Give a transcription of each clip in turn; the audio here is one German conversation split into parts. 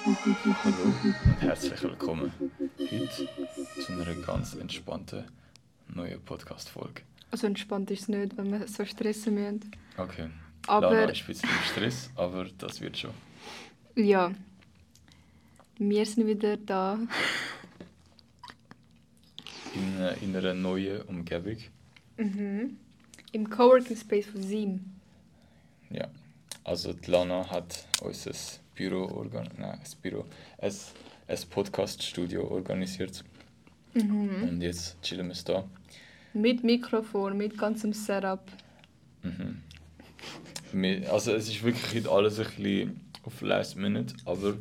Hallo und herzlich willkommen heute zu einer ganz entspannten neuen Podcast-Folge. Also entspannt ist es nicht, wenn wir so stressen müssen. Okay. Aber- Lana ist ein bisschen im Stress, aber das wird schon. Ja. Wir sind wieder da. In, äh, in einer neuen Umgebung. Mhm. Im Coworking Space von Sim. Ja. Also die Lana hat unser Büro organ nein, das Büro, ein, ein Podcast-Studio organisiert. Mhm. Und jetzt chillen wir es da. Mit Mikrofon, mit ganzem Setup. Mhm. Also es ist wirklich alles ein bisschen auf Last Minute, aber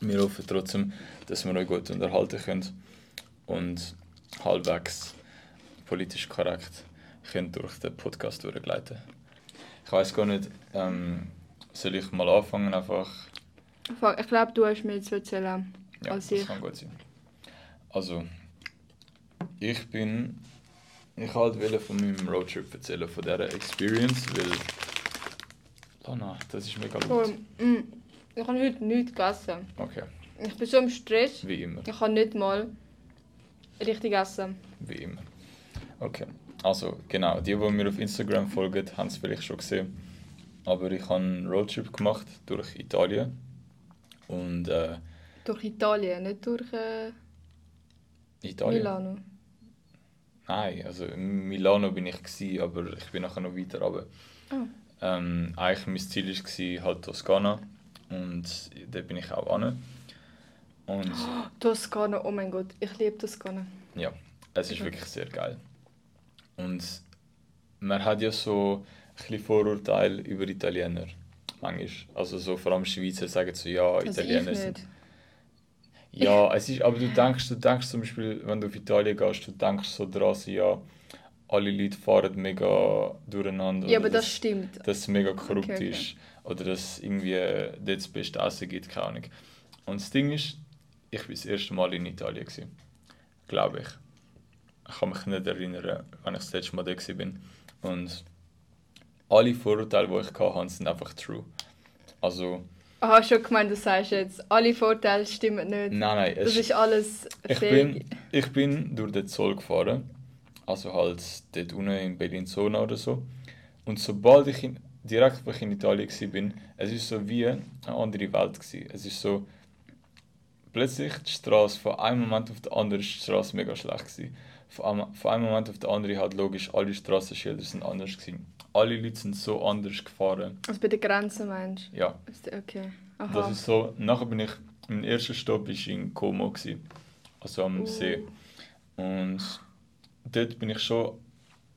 wir hoffen trotzdem, dass wir euch gut unterhalten können und halbwegs politisch korrekt können durch den Podcast durchgleiten. Ich weiß gar nicht, ähm, soll ich mal anfangen einfach? Ich glaube, du hast mir jetzt erzählen. Ja, Als das ich. kann gut sein. Also, ich bin. Ich wollte von meinem Roadtrip erzählen, von dieser Experience, weil. Lana, das ist mega Oh, laut. mm, ich habe heute nichts gegessen. Okay, Ich bin so im Stress. wie immer. Ich kann nicht mal richtig essen. Wie immer. Okay, also genau, die, die mir auf Instagram folgen, haben es vielleicht schon gesehen. Aber ich habe einen Roadtrip gemacht durch Italien. Und äh, Durch Italien, nicht durch äh, Italien. Milano. Nein, also in Milano bin ich gsi, aber ich bin nachher noch weiter runter. Ah. Ähm, eigentlich mein Ziel war halt Toskana und dort bin ich auch an. Und Toskana, oh mein Gott, ich liebe Toskana. ja, es ist Mhm. wirklich sehr geil. Und man hat ja so ein bisschen Vorurteile über Italiener. Manchmal. Also so vor allem Schweizer sagen so, ja, Also Italiener sind. Ja, es ist, aber du denkst, du denkst zum Beispiel, wenn du auf Italien gehst, du denkst so dran, so, ja, alle Leute fahren mega durcheinander. Ja, aber das stimmt. Dass es mega korrupt Okay, okay. ist. Oder dass es irgendwie äh, dort das beste Essen gibt, keine Ahnung. Und das Ding ist, ich war das erste Mal in Italien. Gewesen, Glaube ich. Ich kann mich nicht erinnern, wann ich das letzte Mal da war. Und alle Vorurteile, die ich hatte, sind einfach true. Also, Aha, schon gemeint, du sagst jetzt, alle Vorteile stimmen nicht. nein, nein. es- Das ist alles Ich fake. bin, ich bin durch den Zoll gefahren. Also halt dort unten in Bellinzona oder so. Und sobald ich in, direkt, wo ich in Italien war, es ist so wie eine andere Welt. Gewesen. Es ist so, plötzlich die Straße, von einem Moment auf den anderen Straße mega schlecht gewesen. Von einem, von einem Moment auf den anderen halt logisch, alle Straßenschilder sind anders gewesen. Alle Leute sind so anders gefahren. Also bei der Grenze meinst Ja, du? Der- Okay. Aha. das ist so, nachher bin ich, mein erster Stopp war in Como, gewesen, also am Uh. See. Und dort bin ich schon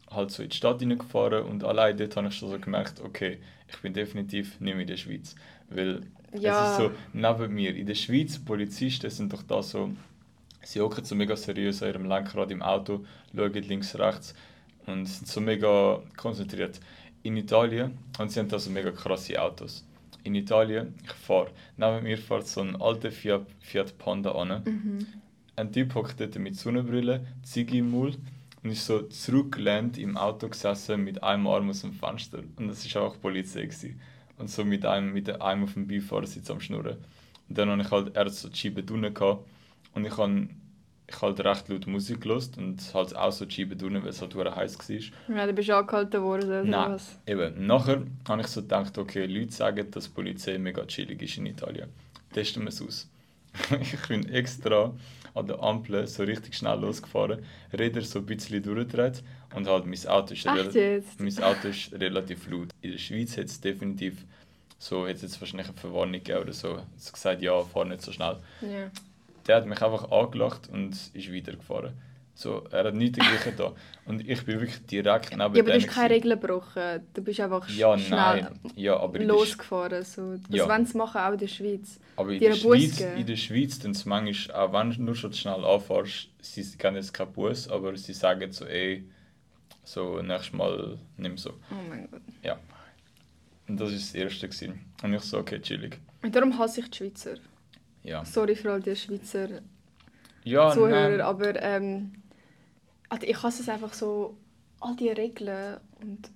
halt so in die Stadt hineingefahren und allein dort habe ich schon so gemerkt, okay, ich bin definitiv nicht mehr in der Schweiz. Weil Ja. es ist so, neben mir, in der Schweiz, Polizisten sind doch da so, sie hocken so mega seriös an ihrem Lenkrad im Auto, schauen links, rechts und sind so mega konzentriert. In Italien, und sie haben da so mega krasse Autos. In Italien, ich fahre, neben mir fährt so ein alter Fiat, Fiat Panda an. Mhm. Ein Typ hockt dort mit Sonnenbrille, Ziggy im Mund und ist so zurückgelehnt im Auto gesessen mit einem Arm aus dem Fenster. Und das war auch Polizei. Gewesen. Und so mit einem, mit einem auf dem Beifahrersitz am Schnurren. Und dann habe ich halt, er hat so die Scheibe drinnen gehabt und ich habe ich halt recht laut Musik gehört und halt auch so die Scheibe drinnen, weil es halt heiß war. Ja, du bist angehalten worden, oder Nein, was? eben. Nachher habe ich so gedacht, okay, Leute sagen, dass die Polizei mega chillig ist in Italien. Testen wir es aus. ich bin extra an der Ampel so richtig schnell losgefahren, Räder so ein bisschen durchgedreht und halt mein Auto ist, jetzt? mein Auto ist relativ laut. In der Schweiz hat es definitiv so, hat es jetzt wahrscheinlich eine Verwarnung gegeben oder so. Es hat gesagt, ja, fahr nicht so schnell. Ja. Der hat mich einfach angelacht und ist weitergefahren. So, er hat nichts dagegen da. Und ich bin wirklich direkt neben Ja, aber du dem hast keine. Regeln gebrochen. Du bist einfach Ja, schnell nein. Ja, aber losgefahren. So. Das Ja. wollen sie machen, auch in der Schweiz. Aber in der, Schweiz, in der Schweiz sie manchmal, auch wenn du nur schon schnell anfährst, sie geben jetzt keinen Bus, aber sie sagen so, ey, so nächstes Mal nimm so. Oh mein Gott. Ja. Und das war das Erste. Gewesen. Und ich so, okay, chillig. Und darum hasse ich die Schweizer. Ja. Sorry für all die Schweizer Ja, Zuhörer, nein. aber ähm, also ich hasse es einfach so, all die Regeln und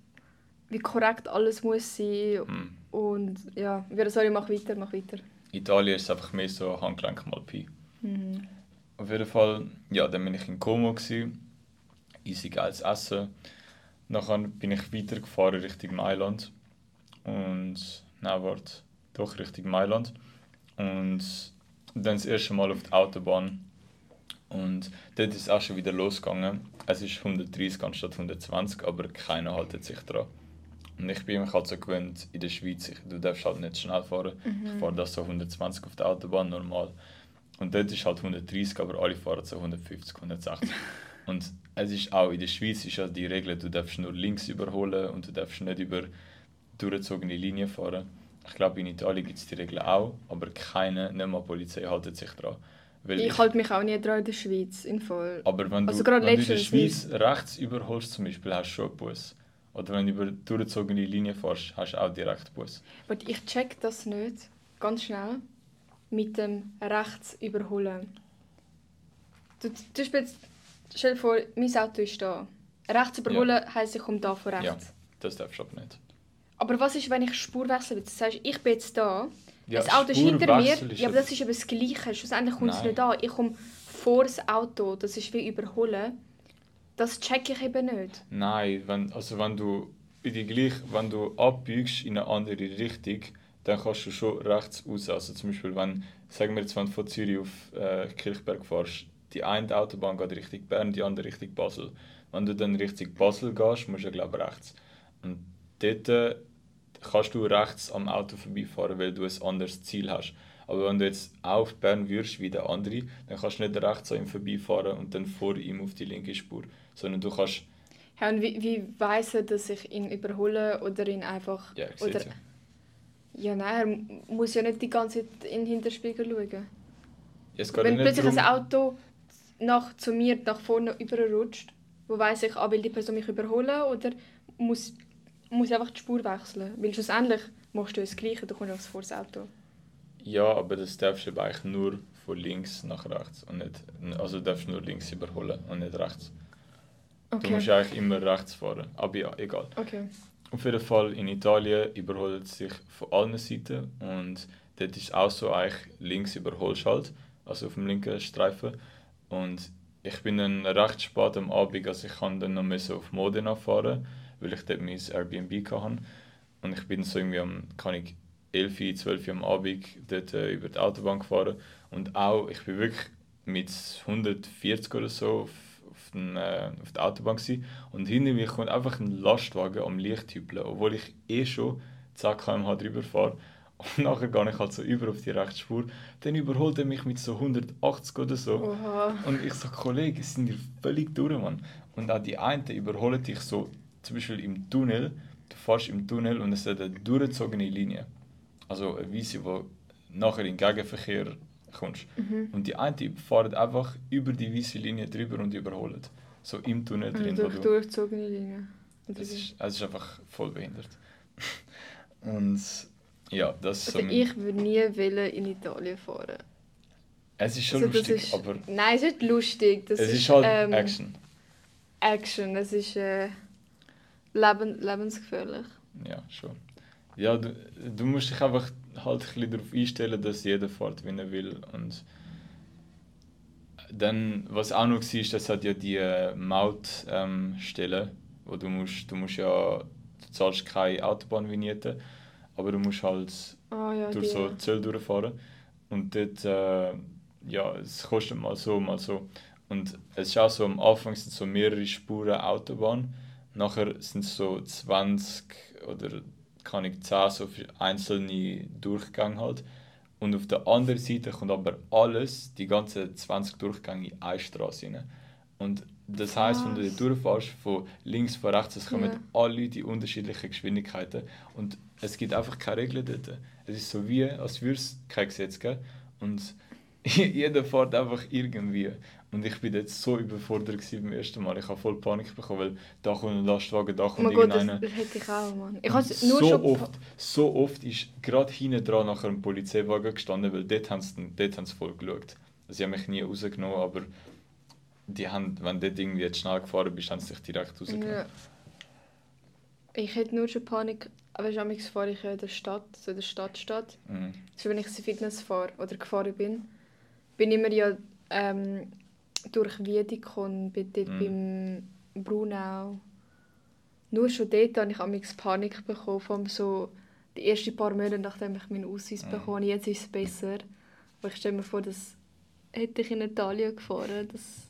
wie korrekt alles muss sein. Hm. Und ja, wieder, sorry, mach weiter, mach weiter. Italien ist einfach mehr so Handgelenk mal Pi. Mhm. Auf jeden Fall, ja, dann bin ich in Como. Gewesen. Easy geiles Essen. Nachher bin ich weitergefahren Richtung Mailand. Und, nein, warte, doch Richtung Mailand. Und dann das erste Mal auf die Autobahn. Und dort ist es auch schon wieder losgegangen. Es ist 130 anstatt 120, aber keiner haltet sich dran. Und ich bin mich halt so gewöhnt, in der Schweiz, ich, du darfst halt nicht schnell fahren. Ich fahre das so 120 auf der Autobahn normal. Und dort ist halt 130, aber alle fahren so 150, 160. und es ist auch in der Schweiz ist ja die Regel, du darfst nur links überholen und du darfst nicht über durchgezogene Linien fahren. Ich glaube, in Italien gibt es die Regel auch, aber keine, nicht mal die Polizei haltet sich dran. Weil Ich halte mich auch nie dran in der Schweiz, in Fall. aber wenn du, Also gerade wenn du in der Schweiz rechts überholst, zum Beispiel, hast du schon einen Bus. Oder wenn du über durchgezogene Linie fährst, hast du auch direkt Bus. Aber ich check das nicht, ganz schnell, mit dem rechts überholen. Du, du spielst, stell dir vor, mein Auto ist da. Rechts überholen heisst, ich komme da von rechts. Ja. Das darfst du aber nicht. Aber was ist, wenn ich Spur wechsle? Das heißt, ich bin jetzt da, Ja, das Auto ist hinter mir, ja, aber das ist eben das Gleiche. Schlussendlich kommt es nicht an. Ich komme vor das Auto, das ist wie überholen. Das check ich eben nicht. Nein, wenn, also wenn du in die gleich, wenn du abbiegst in eine andere Richtung, dann kannst du schon rechts raus. Also zum Beispiel, wenn, sagen wir jetzt, wenn du von Zürich auf äh, Kirchberg fährst, die eine Autobahn geht Richtung Bern, die andere Richtung Basel. Wenn du dann Richtung Basel gehst, musst du glaube ich rechts. Und dort äh, kannst du rechts am Auto vorbeifahren, weil du ein anderes Ziel hast. Aber wenn du jetzt auch auf Bern würdest wie der andere, dann kannst du nicht rechts an ihm vorbeifahren und dann vor ihm auf die linke Spur. Sondern du kannst Ja, und wie, wie weiss er, dass ich ihn überhole oder ihn einfach... Ja, ich oder, sehe ja, nein, er muss ja nicht die ganze Zeit in den Hinterspiegel schauen. ja, Wenn ja plötzlich ein darum, Auto nach, zu mir nach vorne überrutscht, wo weiss ich, ah, will die Person mich überholen oder muss, muss ich einfach die Spur wechseln? Weil schlussendlich machst du das Gleiche, du kommst vor das Auto. Ja, aber das darfst du eigentlich nur von links nach rechts und nicht, also du darfst nur links überholen und nicht rechts. Du Okay. musst eigentlich immer rechts fahren, aber ja, egal. Okay. Auf jeden Fall in Italien überholt es sich von allen Seiten und dort ist auch so eigentlich links überholst halt, also auf dem linken Streifen und ich bin dann recht spät am Abend, also ich kann dann noch müssen auf Modena fahren, weil ich dort mein Airbnb hatte und ich bin so irgendwie am, kann ich 11, 12 Uhr am Abend dort äh, über die Autobahn gefahren und auch, ich bin wirklich mit 140 oder so auf, auf, den, äh, auf der Autobahn gewesen. und hinter mir kommt einfach ein Lastwagen am Licht hüpeln, obwohl ich eh schon 10 km/h drüber fahre. Und nachher gehe ich halt so über auf die Rechtsspur. Dann überholt er mich mit so 180 oder so. Oha. Und ich sage, Kollege, sind die völlig durch, Mann. Und auch die einen überholen dich so, zum Beispiel im Tunnel. Du fährst im Tunnel und es hat eine durchgezogene Linie. Also eine Weise, wo nachher in den Gegenverkehr kommst. Und die einen fahren einfach über die weiße Linie drüber und überholen. So im Tunnel Also drin. durch du- durchzogene Linie. das ist, es ist einfach voll behindert. Und ja, das ist so. Also mein- ich würde nie wollen in Italien fahren. es ist schon Also lustig, ist- aber Nein, es ist nicht lustig. Das es ist halt ähm, Action. Action. Es ist äh, leben, lebensgefährlich. Ja, schon. Ja, du, du musst dich einfach halt ein bisschen darauf einstellen, dass jeder fährt, wie er will. Und dann, was auch noch war, das hat ja die äh, Mautstelle, ähm, wo du musst, du musst ja, du zahlst keine Autobahnvignette, aber du musst halt Ah ja, durch die. so Zölle durchfahren. Und dort, äh, ja, es kostet mal so, mal so. Und es ist auch so, am Anfang sind so mehrere Spuren Autobahn, nachher sind es so 20 oder kann ich 10 so für einzelne Durchgänge halt. Und auf der anderen Seite kommt aber alles, die ganzen 20 Durchgänge in eine Straße rein. Und das heißt, wenn du dort durchfährst, von links, von rechts, es kommen Ja. alle die unterschiedlichen Geschwindigkeiten. Und es gibt einfach keine Regeln dort. Es ist so wie, als würde es kein Gesetz geben. Und jeder fährt einfach irgendwie. Und ich bin jetzt so überfordert gewesen beim ersten Mal. Ich habe voll Panik bekommen, weil da kommt ein Lastwagen, da Oh kommt mein Gott, das, irgendeiner. das hätte ich auch, Mann. Ich nur so schon... oft, so oft ist gerade hinten dran nach einem Polizeiwagen gestanden, weil dort haben sie, dort haben sie voll geschaut. Also, sie haben mich nie rausgenommen, aber die haben, wenn du dort irgendwie jetzt schnell gefahren bist, haben sie dich direkt rausgenommen. Ja. Ich hätte nur schon Panik, aber ich fahre ich in der Stadt, so in der Stadtstadt. Mhm. Also wenn ich ins Fitness fahre oder gefahren bin, bin immer ja ähm, durch Wiedikon, bin dort Mhm. beim Brunau. Nur schon dort habe ich amigs Panik bekommen, allem so die ersten paar Monate, nachdem ich meinen Ausweis Mhm. bekommen. Jetzt ist es besser. Aber ich stelle mir vor, dass hätte ich in Italien gefahren, das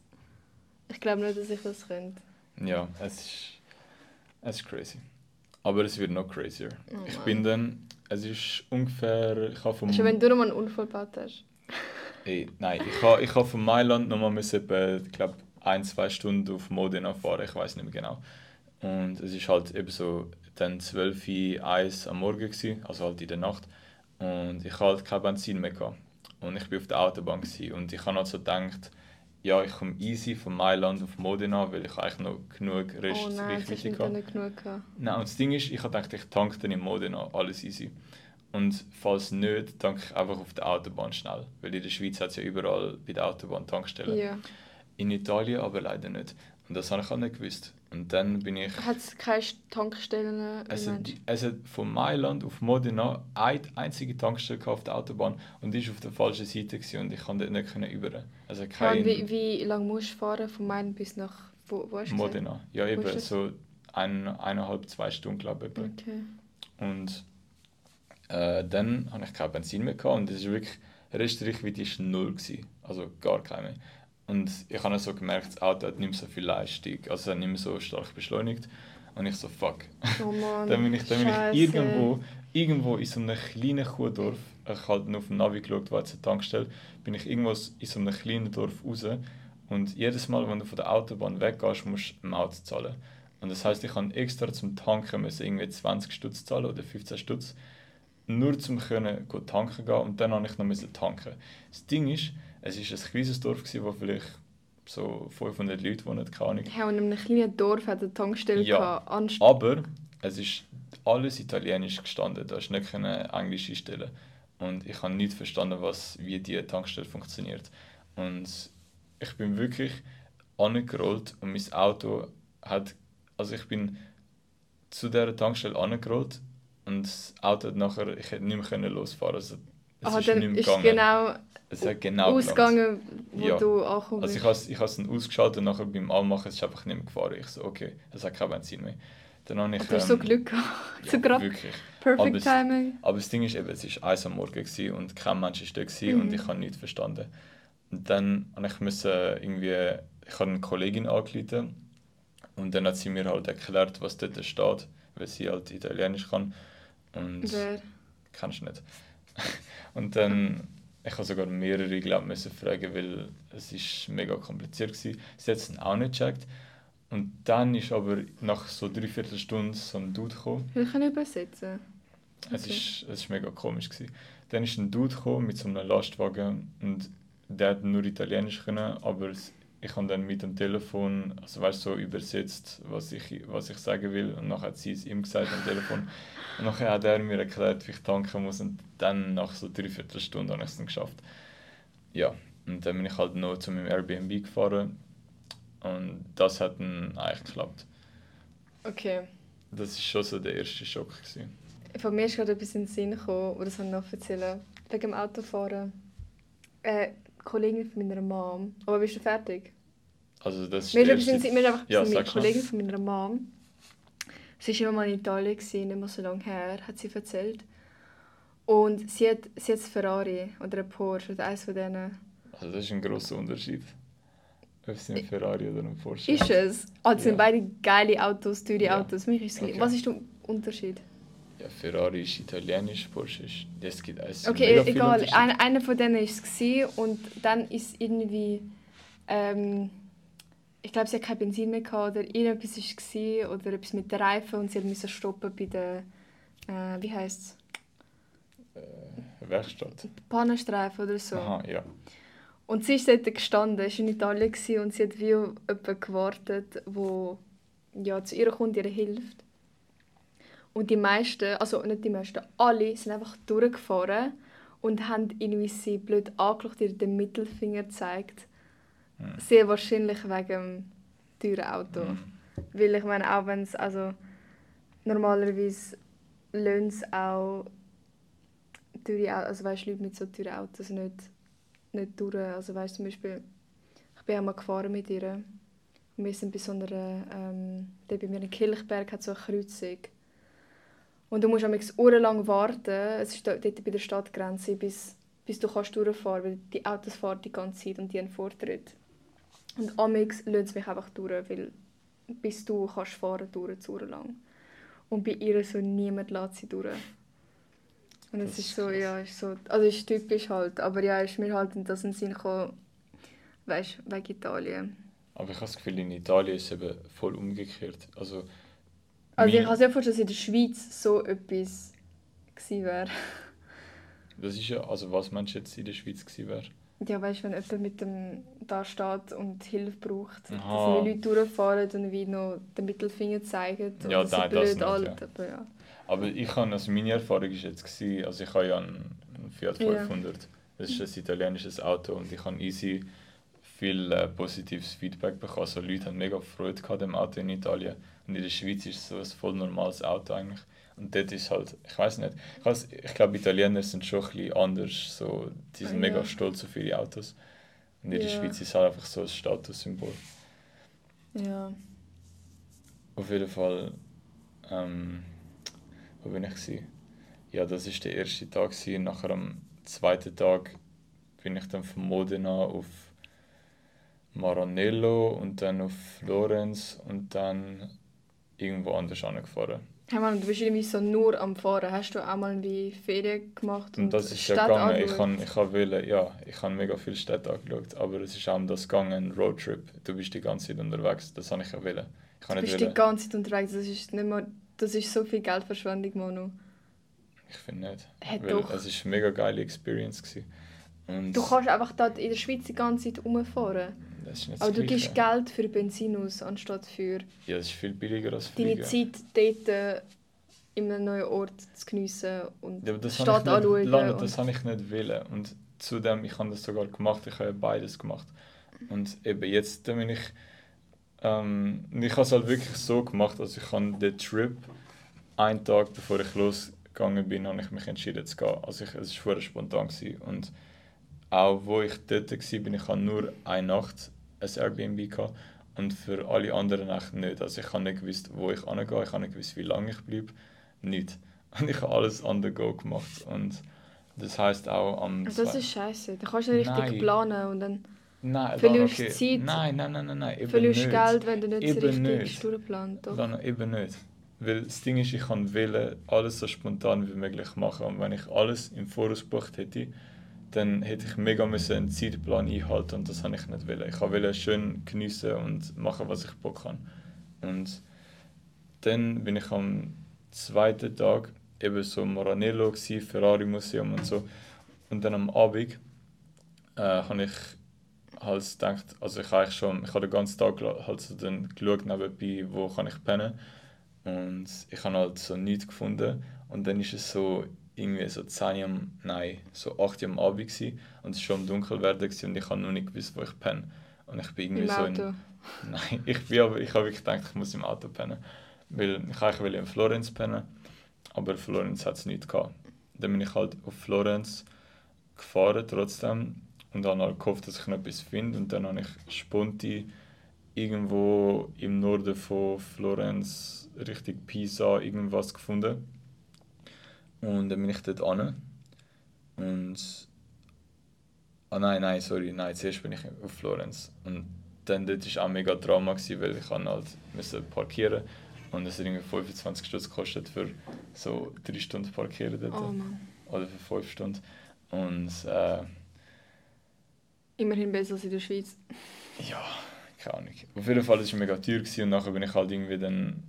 ich glaube nicht, dass ich das könnte. Ja, es ist, es ist crazy. Aber es wird noch crazier. Oh ich bin dann, es ist ungefähr, ich habe vom, Also wenn du noch mal einen Unfall gebaut hast. Ey, nein, ich habe ich habe von Mailand nochmal müssen ich glaube, ein, zwei Stunden auf Modena fahren, ich weiß nicht mehr genau. Und es ist halt eben so dann 12 Uhr eins am Morgen gewesen, also halt in der Nacht. Und ich hatte halt kein Benzin mehr. Gehabt. Und ich bin auf der Autobahn gewesen. und ich habe halt so gedacht, ja, ich komme easy von Mailand auf Modena, weil ich eigentlich noch genug Rest oh nein, Reichweite gehabt. Nein, und das Ding ist, ich habe gedacht, ich tanke dann in Modena, alles easy. Und falls nicht, tanke ich einfach auf der Autobahn schnell. Weil in der Schweiz hat es ja überall bei der Autobahn Tankstellen. Ja. In Italien aber leider nicht. Und das habe ich auch nicht gewusst. Und dann bin ich... Hat es keine Tankstellen? Es hat, es hat von Mailand auf Modena eine einzige Tankstelle auf der Autobahn und die war auf der falschen Seite gewesen und ich konnte dort nicht können über. Also Ja, kein und wie, wie lange musst du fahren von Main bis nach wo, wo? Modena. Ja, eben so ein, eineinhalb, zwei Stunden glaube ich. Okay. Und äh, dann hatte ich kein Benzin mehr gehabt und es ist wirklich, Restreichweite war null. Gewesen, also gar keine. Und ich habe so gemerkt, das Auto hat nicht mehr so viel Leistung, also es hat nicht mehr so stark beschleunigt. Und ich so, fuck. Oh Mann. dann bin ich, dann bin ich irgendwo, irgendwo in so einem kleinen Kuhdorf, ich habe halt nur auf dem Navi geschaut, wo jetzt eine Tankstelle, bin ich irgendwo in so einem kleinen Dorf raus und jedes Mal, wenn du von der Autobahn weggehst, musst du im Auto zahlen. Und das heißt, ich habe extra zum Tanken müssen irgendwie 20 Stutz zahlen oder 15 Stutz, nur zum können go tanken gehen und dann habe ich noch müssen tanken. Das Ding ist, es ist ein kleines Dorf gewesen, wo vielleicht so 500 Leute wohnen, keine Ahnung. Ja, und in einem kleinen Dorf hat eine Tankstelle Ja. gehabt. Aber es ist alles italienisch gestanden, da hast nicht können Englisch einstellen. Und ich habe nicht verstanden, was, wie die Tankstelle funktioniert. Und ich bin wirklich angerollt und mein Auto hat, also ich bin zu dieser Tankstelle angerollt und das Auto hat nachher, ich hätte nicht mehr können losfahren. Also, es Ah, ist nicht mehr ist gegangen. genau es hat genau ausgegangen, wo Ja. du angekommen Also ich habe es dann ausgeschaltet und nachher beim Anmachen ist es einfach nicht mehr gefahren. Ich so, okay, es hat kein Benzin mehr. Dann habe ich, du hast so ähm, Glück gehabt. ja, so gerade wirklich. Perfect Aber es- Timing. Aber das Ding ist eben, es war eins am Morgen gewesen und kein Mensch war da gewesen Mhm. und ich habe nichts verstanden. Und dann habe ich müssen irgendwie, ich habe eine Kollegin angerufen und dann hat sie mir halt erklärt, was dort steht, weil sie halt Italienisch kann. Und Wer? kennst du nicht. und dann, ich habe sogar mehrere, glaube müssen fragen, weil es ist mega kompliziert gewesen. Sie hat es auch nicht gecheckt. Und dann ist aber nach so dreiviertel Stunde so ein Dude gekommen. Wir können übersetzen. Es Okay. ist, es ist mega komisch. Gewesen. Dann ist ein Dude gekommen mit so einem Lastwagen und der hat nur Italienisch können, aber es- ich habe dann mit dem Telefon, also weißt so übersetzt, was ich, was ich sagen will und nachher hat sie es ihm gesagt am Telefon. Und nachher hat er mir erklärt, wie ich tanken muss und dann nach so dreiviertel Stunde habe ich es dann geschafft. Ja, und dann bin ich halt noch zu meinem Airbnb gefahren und das hat dann eigentlich geklappt. Okay. Das ist schon so der erste Schock. Gewesen. Von mir ist gerade etwas in den Sinn gekommen, oder das ich noch erzählen. Wegen dem Autofahren. Äh, Kollegin von meiner Mom. Aber bist du fertig? Also das erste- Sinn, mir ist einfach Ja, schnell. Kollegin von meiner Mom. Sie war immer mal in Italien, gewesen, nicht mehr so lange her, hat sie erzählt. Und sie hat, sie hat Ferrari oder ein Porsche oder eines von denen. Also das ist ein grosser Unterschied. Ob es ein Ferrari oder ein Porsche Ist es? Ah, das sind Ja. beide geile Autos, teure Ja. Autos. Mich ist. Okay. Was ist der Unterschied? Ja, Ferrari ist italienisch, Porsche ist... Es gibt es sind Okay, egal. Unterschiede. Einer, von denen war es und dann ist irgendwie. Ähm, ich glaube, sie hat kein Benzin mehr gehabt oder irgendetwas war es oder etwas mit den Reifen und sie musste stoppen bei der. Äh, wie heisst es? Äh, Werkstatt. Pannenstreifen oder so. Aha, ja. Und sie ist dort gestanden, ist in Italien und sie hat wie jemanden gewartet, wo ja, zu ihr kommt, ihr hilft. Und die meisten, also nicht die meisten, alle sind einfach durchgefahren und haben irgendwie sie blöd angeschaut, ihr den Mittelfinger gezeigt. Hm. Sehr wahrscheinlich wegen dem teuren Auto. Mhm. Weil ich meine, auch wenn es, also normalerweise lassen es auch teure Autos, also weißt, Leute mit so teuren Autos nicht, nicht durch. Also weißt, zum Beispiel, ich bin einmal gefahren mit ihr und wir sind bei so einer, ähm, bei mir in Kilchberg hat so eine Kreuzung. Und du musst am lang warten, es ist dort bei der Stadtgrenze, bis, bis du kannst durchfahren kannst, weil die Autos fahren die ganze Zeit und die haben Vortritt. Und amix lassen mich einfach durch, weil bis du kannst fahren durch zu lang. Und bei ihr so niemand lässt sie durch. Und es ist so, krass. ja, ist so, also ist typisch halt, aber ja, ist mir halt in das Sinn gekommen, weißt, wegen Italien. Aber ich habe das Gefühl, in Italien ist es eben voll umgekehrt. Also, also ich kann mir vorstellen, dass in der Schweiz so etwas gewesen wäre. Das ist ja, also was meinst du jetzt in der Schweiz gewesen wäre? Ja, weißt du, wenn jemand mit dem da steht und Hilfe braucht, Aha. dass die Leute durchfahren und wie noch den Mittelfinger zeigen. Ja, nein, so blöd das nicht, alt, ja. Aber, ja. aber ich habe, also meine Erfahrung war jetzt, gewesen, also ich habe ja einen Fiat 500, ja. das ist ein italienisches Auto und ich habe easy viel äh, positives Feedback bekommen. Also Leute haben mega Freude gehabt dem Auto in Italien und in der Schweiz ist es so ein voll normales Auto eigentlich. Und dort ist halt, ich weiß nicht, ich, ich glaube Italiener sind schon ein bisschen anders, so, die sind ja. mega stolz auf ihre Autos. Und in der Schweiz ist halt einfach so ein Statussymbol. Ja. Auf jeden Fall, ähm, wo bin ich gewesen? Ja, das war der erste Tag gewesen. Nachher am zweiten Tag bin ich dann von Modena auf Maranello und dann auf Florenz und dann irgendwo anders angefahren. Hey Mann, du bist irgendwie so nur am Fahren. Hast du auch mal wie Ferien gemacht und, und das ist Stadt ja gegangen. Ich kann, ich kann wollen, ja, ich habe mega viele Städte angeschaut, aber es ist auch um das gegangen, Roadtrip. Du bist die ganze Zeit unterwegs, das habe ich ja wollen. Ich du bist wollen. die ganze Zeit unterwegs, das ist nicht mal, das ist so viel Geldverschwendung, Manu. Ich finde nicht. Hey, weil doch. Es war eine mega geile Experience. Und du kannst einfach dort in der Schweiz die ganze Zeit rumfahren. Das ist nicht Aber du gibst Geld für Benzin aus, anstatt für... Ja, das ist viel billiger als Fliegen. Deine Zeit dort äh, in einem neuen Ort zu geniessen und ja, die Stadt anschauen. Lange, das habe ich nicht wollen. Und zudem, ich habe das sogar gemacht, ich habe beides gemacht. Und eben jetzt bin ich... Ähm, ich habe es halt wirklich so gemacht, also ich habe den Trip einen Tag bevor ich losgegangen bin, habe ich mich entschieden zu gehen. Also ich, es war vorher spontan gewesen. und auch wo ich dort war, bin ich habe nur eine Nacht ein Airbnb gehabt und für alle anderen Nächte nicht. Also ich habe nicht gewusst, wo ich angehe, ich habe nicht gewusst, wie lange ich bleibe, nicht. Und ich habe alles on the go gemacht und das heißt auch am... Also das ist scheiße. Da kannst du nicht richtig nein. planen und dann nein, verlierst okay. Zeit. Nein, nein, nein, nein, nein verlierst nicht. Geld, wenn du nicht eben richtig durchplant. Lana, eben nicht. Weil das Ding ist, ich kann wählen, alles so spontan wie möglich machen. Und wenn ich alles im Voraus gebucht hätte, dann hätte ich mega müssen einen Zeitplan einhalten und das habe ich nicht wollen. Ich wollte schön geniessen und machen, was ich Bock habe. Und dann bin ich am zweiten Tag eben so Maranello gewesen, Ferrari Museum und so. Und dann am Abend äh, habe ich halt gedacht, also ich habe schon, ich habe den ganzen Tag halt so dann geschaut nebenbei, wo kann ich pennen und ich habe halt so nichts gefunden und dann ist es so irgendwie so 10 Uhr, nein, so 8 Uhr am Abend gewesen, und es war schon dunkel werden und ich habe noch nicht gewusst, wo ich penne. Und ich bin irgendwie Im so Auto? In, nein, ich, bin aber, ich habe wirklich gedacht, ich muss im Auto pennen. Weil ich eigentlich in Florenz pennen, aber Florenz hat es nicht gehabt. Dann bin ich halt auf Florenz gefahren trotzdem und habe halt gehofft, dass ich noch etwas finde. Und dann habe ich Sponti irgendwo im Norden von Florenz, Richtung Pisa, irgendwas gefunden und dann bin ich dort an. Und. Ah nein, nein, sorry, nein, zuerst bin ich auf Florenz. Und dann dort war auch mega Drama, gewesen, weil ich halt musste parkieren und es hat irgendwie 25 Stutz gekostet für so drei Stunden parkieren dort. Oh Mann. Oder für fünf Stunden. Und äh, Immerhin besser als in der Schweiz. Ja, keine Ahnung. Auf jeden Fall war es mega teuer gewesen, und nachher bin ich halt irgendwie dann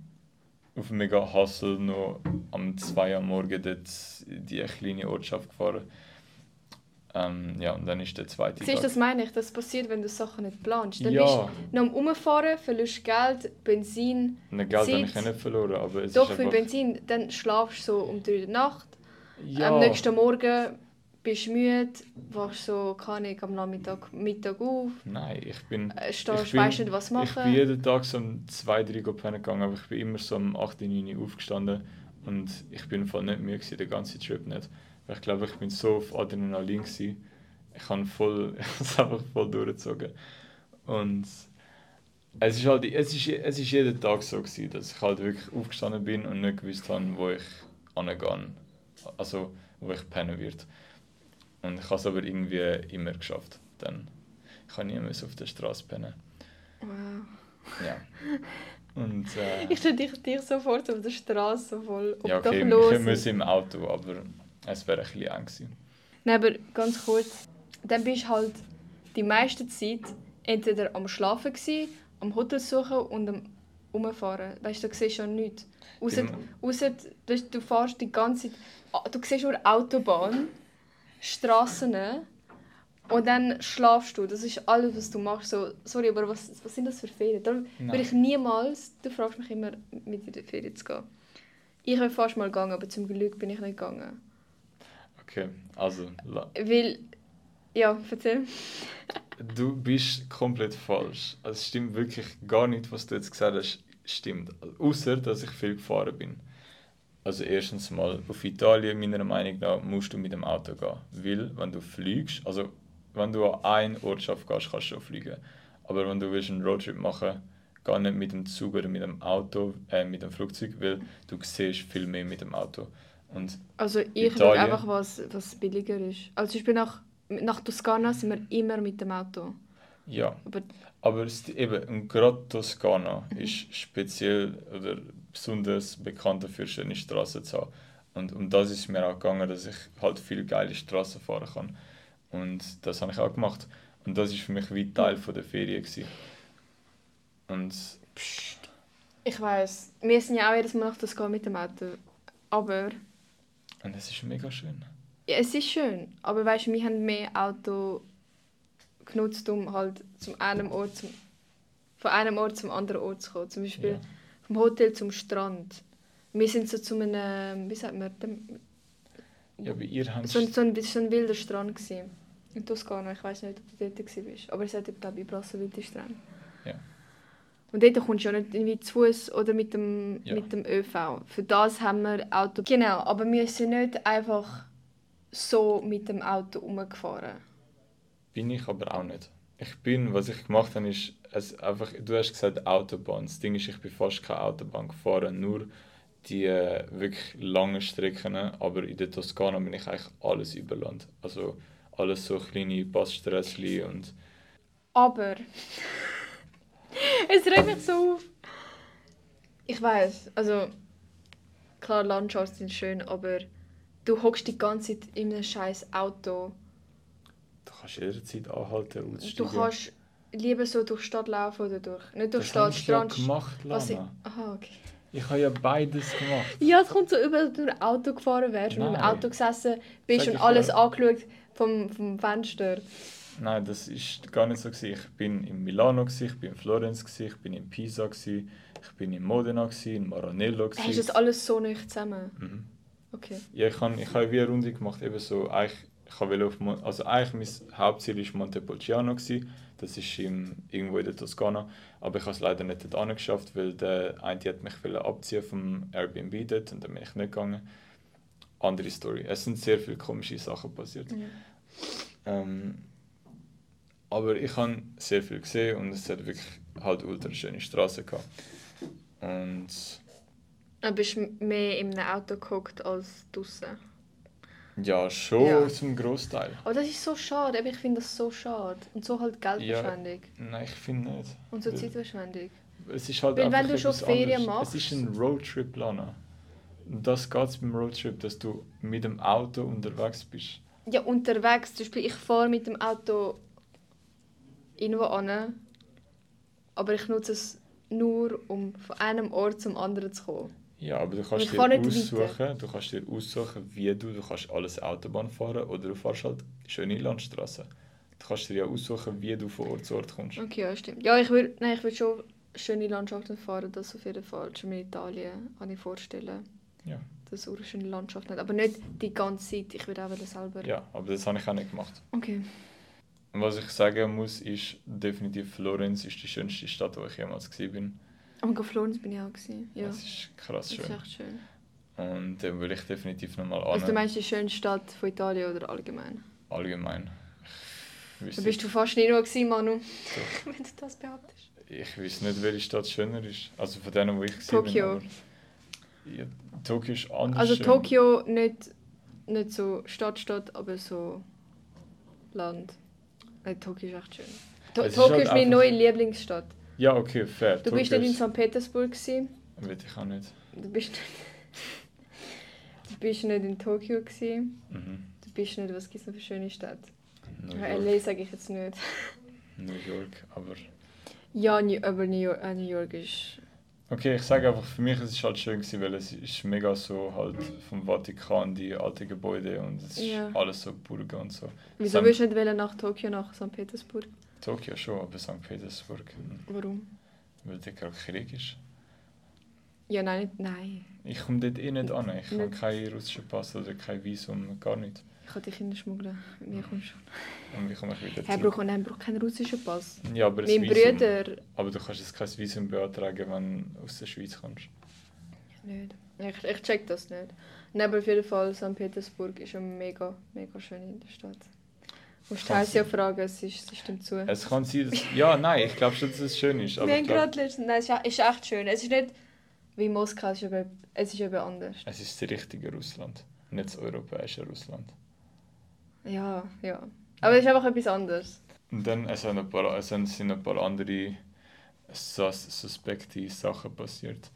auf mega Hustle noch am 2 Uhr morgen dort die kleine Ortschaft gefahren. Ähm, ja, und dann ist der zweite Siehst du, das meine ich, das passiert, wenn du Sachen nicht planst. Dann ja. bist du noch am Umfahren, verlierst Geld, Benzin, Nein, Geld habe ich nicht verloren, aber es Doch, ist für Benzin, dann schlafst du so um 3 Uhr Nacht. Ja. Am nächsten Morgen bist müde, wachst so, keine Ahnung, am Nachmittag, Mittag auf, Nein, ich bin... äh, ich stehst, weißt nicht, was Ich machen. bin jeden Tag so um 2, 3 Uhr gegangen, aber ich bin immer so um 8, 9 Uhr aufgestanden und ich bin voll nicht müde gewesen, den ganzen Trip nicht. Weil ich glaube, ich bin so auf Adrenalin gewesen. Ich habe voll, ich es einfach voll durchgezogen. Und es ist halt, es ist, es ist jeden Tag so gewesen, dass ich halt wirklich aufgestanden bin und nicht gewusst habe, wo ich angehe. Also, wo ich pennen werde. Und ich habe es aber irgendwie immer geschafft. Dann, ich kann nie mehr so auf der Straße pennen. Wow. Ja. Und äh, Ich stelle dich, dich so vor, so auf der Straße, voll ja, okay, wir müssen im Auto, aber es wäre ein bisschen eng gewesen. Nein, aber ganz kurz. Dann bist du halt die meiste Zeit entweder am Schlafen, gewesen, am Hotel suchen und am Umfahren. Weißt du, da siehst du schon nichts. Ausser, ausser du, du fährst die ganze Zeit. ah, Du siehst nur Autobahn, Straßen und dann schlafst du. Das ist alles, was du machst. So, sorry, aber was, was sind das für Ferien? Da würde ich niemals, du fragst mich immer, mit in die Ferien zu gehen. Ich bin fast mal gegangen, aber zum Glück bin ich nicht gegangen. Okay, also Weil, ja, erzähl. du bist komplett falsch. Es stimmt wirklich gar nicht, was du jetzt gesagt hast, stimmt. Außer dass ich viel gefahren bin. Also erstens mal, auf Italien, meiner Meinung nach, musst du mit dem Auto gehen. Weil, wenn du fliegst, also wenn du an eine Ortschaft gehst, kannst du schon fliegen. Aber wenn du willst einen Roadtrip machen geh nicht mit dem Zug oder mit dem Auto, äh, mit dem Flugzeug, weil du siehst viel mehr mit dem Auto. Und Also ich will einfach was, was billiger ist. Also ich bin nach, nach Toskana sind wir immer mit dem Auto. ja, Aber Aber es, eben, gerade Toskana ist speziell oder besonders bekannt dafür, schöne Straßen zu haben. Und um das ist mir auch gegangen, dass ich halt viele geile Straßen fahren kann. Und das habe ich auch gemacht. Und das ist für mich wie Teil von der Ferien. Gewesen. Und ich weiß, wir sind ja auch jedes Mal nach Toskana mit dem Auto. Aber Und es ist mega schön. ja, es ist schön. Aber weißt du, wir haben mehr Auto genutzt, um halt zum einem Ort zum, von einem Ort zum anderen Ort zu kommen. Zum Beispiel Ja. Vom Hotel zum Strand. Wir sind so zu einem, wie sagt man, dem, Ja, bei ihr haben so, ein, so, ein, so ein wilder Strand gewesen. in Toskana. Ich weiß nicht, ob du dort warst. Aber es hat, glaube ich, so wilde Strände. Ja. Und dort kommst du ja nicht irgendwie zu Fuß oder mit dem, Ja. mit dem ÖV. Für das haben wir Auto. Genau, aber wir sind nicht einfach so mit dem Auto umgefahren. Bin ich aber auch nicht. Ich bin, was ich gemacht habe, ist, es einfach, du hast gesagt Autobahn. Das Ding ist, ich bin fast keine Autobahn gefahren, nur die äh, wirklich langen Strecken. Aber in der Toskana bin ich eigentlich alles über Land. Also alles so kleine Passsträßchen und Aber es regt mich so auf. Ich weiß, also klar, Landschaften sind schön, aber du hockst die ganze Zeit in einem scheiß Auto. du kannst jederzeit anhalten und Du kannst lieber so durch die Stadt laufen oder durch. Nicht durch das Stadt, ich ja Strand. gemacht, was ich, Lana. aha, okay. Ich habe ja beides gemacht. Ja, es kommt so über, dass du ein Auto gefahren wärst und im Nein. Auto gesessen bist Sag und alles ja. angeschaut vom, vom Fenster. Nein, das ist gar nicht so. Gewesen. Ich bin in Milano, gewesen, ich bin in Florenz, gewesen, ich bin in Pisa, gewesen, ich bin in Modena, gewesen, in Maranello. Hast du gewesen. das alles so nicht zusammen? Mhm. Okay. Ja, ich habe ich hab wie eine Runde gemacht, eben so, eigentlich, ich wollte auf, also eigentlich mein Hauptziel war Montepulciano, gewesen. Das ist im, irgendwo in der Toskana, aber ich habe es leider nicht dort geschafft, weil der eine hat mich abziehen vom Airbnb dort und dann bin ich nicht gegangen. Andere Story. Es sind sehr viele komische Sachen passiert. Ähm, aber ich habe sehr viel gesehen und es hat wirklich halt ultra schöne Straßen gehabt. Und Dann bist du mehr in einem Auto gehockt als draußen. Ja, schon Ja. zum Großteil. Aber das ist so schade, aber ich finde das so schade. Und so halt Geldverschwendung. Nein, ich finde nicht. Und so Zeitverschwendung. Es ist halt Weil wenn du schon Ferien anderes. machst- Es ist ein Roadtrip. Und das geht es beim Roadtrip, dass du mit dem Auto unterwegs bist. Ja, unterwegs. Zum Beispiel, ich fahre mit dem Auto irgendwo an, aber ich nutze es nur, um von einem Ort zum anderen zu kommen. Ja, aber du kannst dir aussuchen, du kannst dir aussuchen, wie du, du kannst alles Autobahn fahren oder du fährst halt schöne Landstraßen. Du kannst dir ja aussuchen, wie du von Ort zu Ort kommst. Okay, ja, stimmt. Ja, ich würde würd schon schöne Landschaften fahren, das auf jeden Fall. Schon in Italien, kann ich vorstellen. Ja. Das urschöne Landschaft nicht. Aber nicht die ganze Zeit. Ich würde auch selber. Ja, aber das habe ich auch nicht gemacht. Okay. Was ich sagen muss, ist definitiv Florenz ist die schönste Stadt, wo ich jemals gewesen bin. Gott, Florenz bin ich auch. Gewesen. Ja. Es ist krass Das ist schön. echt schön. Und da will ich definitiv nochmal Also du an. meinst die schönste Stadt von Italien oder allgemein? Allgemein. Da bist du fast nie nur gewesen, Manu. Wenn du das behauptest. ich weiß nicht, welche Stadt schöner ist. Also von denen, wo ich Tokio. bin. aber- Ja, Tokio ist anders Also schön. Tokio nicht, nicht so Stadt, Stadt, aber so Land. Nein, Tokio ist echt schön. To Es ist Tokio halt ist meine neue Lieblingsstadt. Ja, okay, fair. Du bist nicht in St. Petersburg gewesen. Weiß ich auch nicht. Du bist nicht, du bist nicht in Tokio gewesen. Mhm. Du bist nicht, was gibt es noch für schöne? New York. LA sage ich jetzt nicht. New York, aber... Ja, New, aber New York, äh, New York ist... Okay, ich sage einfach, für mich ist es halt schön gewesen, weil es ist mega so halt vom Vatikan, die alten Gebäude und es ist Ja. alles so Burgen und so. Wieso St. willst du nicht nach Tokio, nach St. Petersburg? Tokio schon, aber St. Petersburg, hm, Warum? weil der gerade Krieg ist. Ja, nein, nicht, nein. Ich komme dort eh nicht an. Ich habe keinen russischen Pass oder kein Visum, gar nicht. Ich kann dich schmuggeln. Mit mir kommst du. Und wie komme ich wieder Er zurück? nein, braucht keinen russischen Pass. Ja, aber ein Mein Visum. Bruder... Aber du kannst jetzt kein Visum beantragen, wenn du aus der Schweiz kommst. Nicht. Ich, ich check das nicht. Nein, aber auf jeden Fall, St. Petersburg ist eine mega, mega schöne Stadt. Du musst Heisi ja fragen, es, ist, es stimmt zu. Es kann sein, dass... Ja, nein, ich glaube schon, dass es schön ist. Aber Wir haben gerade letztens... Nein, es ist, echt schön. Es ist nicht wie Moskau, es ist eben, es ist eben anders. es ist das richtige Russland. Nicht das europäische Russland. Ja, ja. Aber es ist einfach etwas anderes. Und dann es sind ein paar, es sind sind ein paar andere sus suspekte Sachen passiert.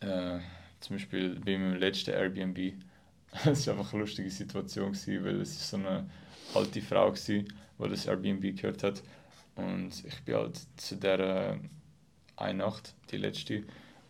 Äh, zum Beispiel bei meinem letzten Airbnb. Es war einfach eine lustige Situation, gewesen, weil es ist so eine alte Frau war, die das Airbnb gehört hat. Und ich bin halt zu der eine Nacht, die letzte.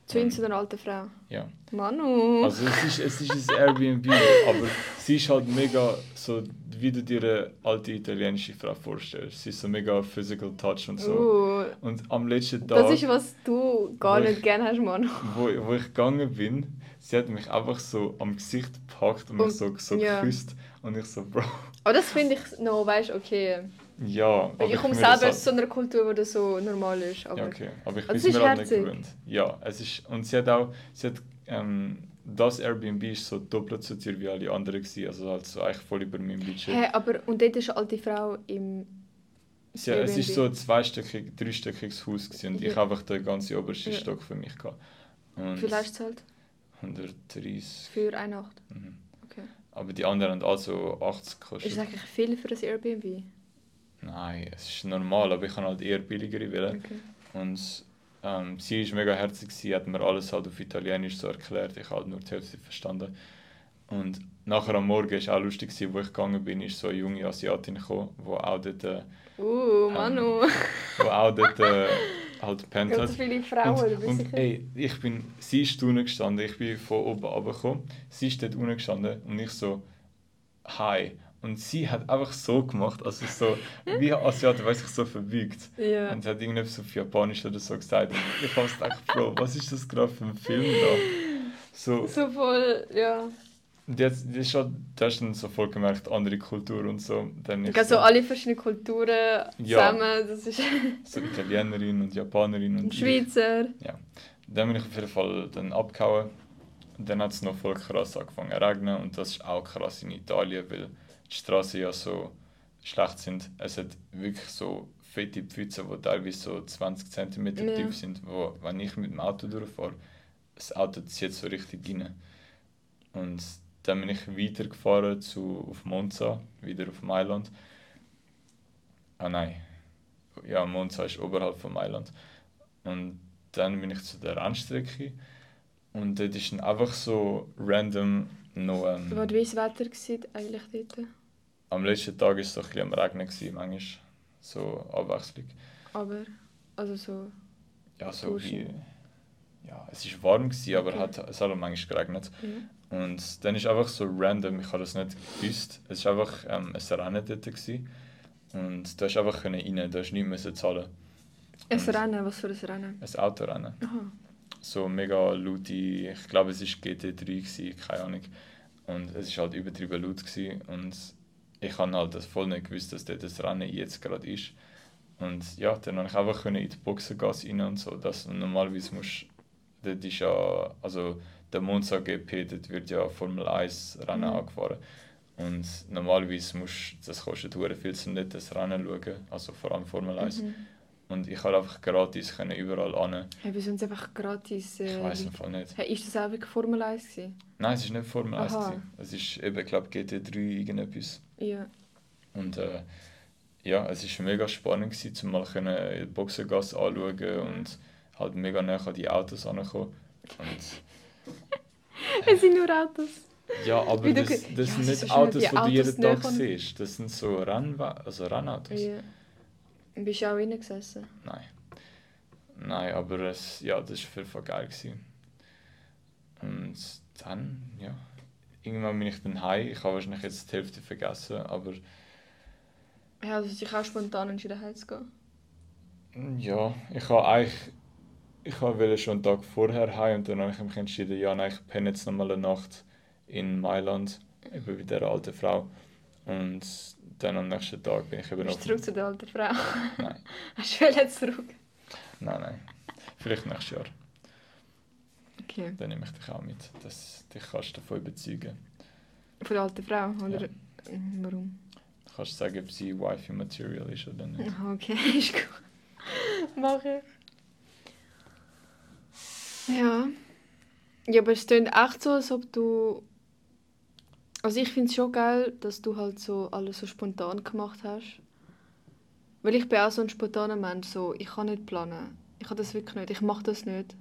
Zu und- uns, zu einer alten Frau. Ja. Manu! Also es ist, es ist ein Airbnb, aber sie ist halt mega so, wie du dir eine alte italienische Frau vorstellst. Sie ist so mega physical touch und so. Uh, Und am letzten Tag, das ist, was du gar nicht ich- gerne hast, Manu. wo, wo ich gegangen bin, sie hat mich einfach so am Gesicht gepackt und mich so, so geküsst. Und ich so, Bro, Aber das finde ich noch, weißt okay. ja. Weil ich komme selber aus so einer Kultur, wo das so normal ist. Aber Ja, okay. Aber ich bin mir halt nicht gewöhnt. Ja, es ist... Und sie hat auch... Sie hat, ähm, das Airbnb ist so doppelt so teuer wie alle anderen gewesen. Also halt so eigentlich voll über meinem Budget. Hä, aber und dort ist eine alte Frau im. Ja, es ist so ein zweistöckig, dreistöckiges Haus gewesen und ich Ja. einfach den ganzen obersten Ja. Stock für mich gehabt. Und Wie viel hast du gezahlt? 130. Für eine Nacht. Mhm. Aber die anderen haben also 80 Ist gekostet. das eigentlich viel für ein Airbnb? Nein, es ist normal, aber ich kann halt eher billigere wählen. Okay. Und ähm, sie ist mega herzig, sie hat mir alles halt auf Italienisch so erklärt, ich habe halt nur die Hälfte verstanden. Und nachher am Morgen war es auch lustig, wo ich gegangen bin, ist so eine junge Asiatin gekommen, die auch dort, äh, Uh, Manu. wo auch dort äh, halt gepennt Ganz hat. viele Frauen, und, und ey, ich bin, sie ist unten gestanden, ich bin von oben runtergekommen, sie ist dort unten gestanden und ich so, hi. Und sie hat einfach so gemacht, also so, wie ein Asiate, weiß ich, so verbeugt. Ja. Und sie hat irgendetwas auf Japanisch oder so gesagt. Und ich habe gedacht, Bro, was ist das gerade für ein Film da? So, So voll, ja. Und jetzt, das ist halt, du hast dann so voll gemerkt, andere Kultur und so. Dann ich Also alle verschiedenen Kulturen Ja. zusammen, das ist so Italienerin und Japanerin und Schweizer. Ja. Dann bin ich auf jeden Fall dann abgehauen. Und dann hat es noch voll krass angefangen zu regnen. Und das ist auch krass in Italien, weil die Straßen ja so schlecht sind. Es hat wirklich so fette Pfützen, die teilweise so 20 cm Ja. tief sind, wo, wenn ich mit dem Auto durchfahre, das Auto zieht so richtig rein. Und dann bin ich weitergefahren zu, auf Monza, wieder auf Mailand. Ah nein, ja, Monza ist oberhalb von Mailand. Und dann bin ich zu der Rennstrecke und dort ist dann einfach so random noch... Ähm, War wie das Wetter eigentlich dort? am letzten Tag war es so ein bisschen am Regnen, gewesen, manchmal. So Abwechslung. Aber, also so... Ja, so wie... Ja, es war warm, gewesen, aber Okay. hat, es hat auch manchmal geregnet. Ja. Und dann ist einfach so random, ich habe das nicht gewusst, es war einfach ähm, ein Rennen dort. Gewesen. Und da hast einfach rein, da hast nichts müssen zahlen. Ein Und- Rennen, was für ein Rennen? Ein Autorennen. Aha. so mega laute, ich glaube es war GT3, gewesen, keine Ahnung. Und es war halt übertrieben laut gewesen. und ich habe halt das voll nicht gewusst, dass dort das Rennen jetzt gerade ist. Und ja, dann konnte ich einfach in die Boxengasse rein und so. Das, und normalerweise musst dort ist ja, also der Monza GP, dort wird ja Formel 1 Rennen Mhm. angefahren. Und normalerweise musst das kostet viel, um nicht das Rennen zu schauen, also vor allem Formel 1. Mhm. Und ich konnte einfach gratis können überall an. Hey, wir sind einfach gratis. Ich Äh, weiß im Fall nicht. hey, ist das auch wirklich Formel 1 gewesen? Nein, es ist nicht Formel 1. Aha. gewesen. Es ist eben, ich glaube, GT3 irgendetwas. Ja. Und äh, ja, es war mega spannend, gewesen, um mal können in die Boxengasse anschauen und halt mega nah an die Autos ankommen. Und Es sind nur Autos. ja, aber du das, das Ja, sind nicht Autos, die du jeden Tag siehst. Das sind so Rennwa also Rennautos. Ja. Bist du auch reingesessen? Nein. Nein, aber es, ja, das war Fall geil. Gewesen. Und dann, ja, irgendwann bin ich dann heim. Ich habe wahrscheinlich jetzt die Hälfte vergessen, aber Ja, also dich auch spontan entschieden heimzugehen. ja, ich habe eigentlich, ich wollte schon einen Tag vorher heim und dann habe ich mich entschieden, ja, nein, ich penne jetzt nochmal eine Nacht in Mailand, eben bei der alten Frau. Und dann am nächsten Tag bin ich eben Bist du zurück zu der alten Frau? Nein, Hast du wollen zurück? nein, nein. Vielleicht nächstes Jahr. Okay. Dann nehme ich dich auch mit. Das, dich kannst du davon überzeugen. Von der alten Frau, oder? Ja. Warum? Du kannst sagen, ob sie Wifi-Material ist oder nicht. Okay, ist gut. Mach ich. Ja. Ja, aber es klingt echt so, als ob du. Also ich finde es schon geil, dass du halt so alles so spontan gemacht hast. Weil ich bin auch so ein spontaner Mensch, so ich kann nicht planen. Ich kann das wirklich nicht, ich mache das nicht.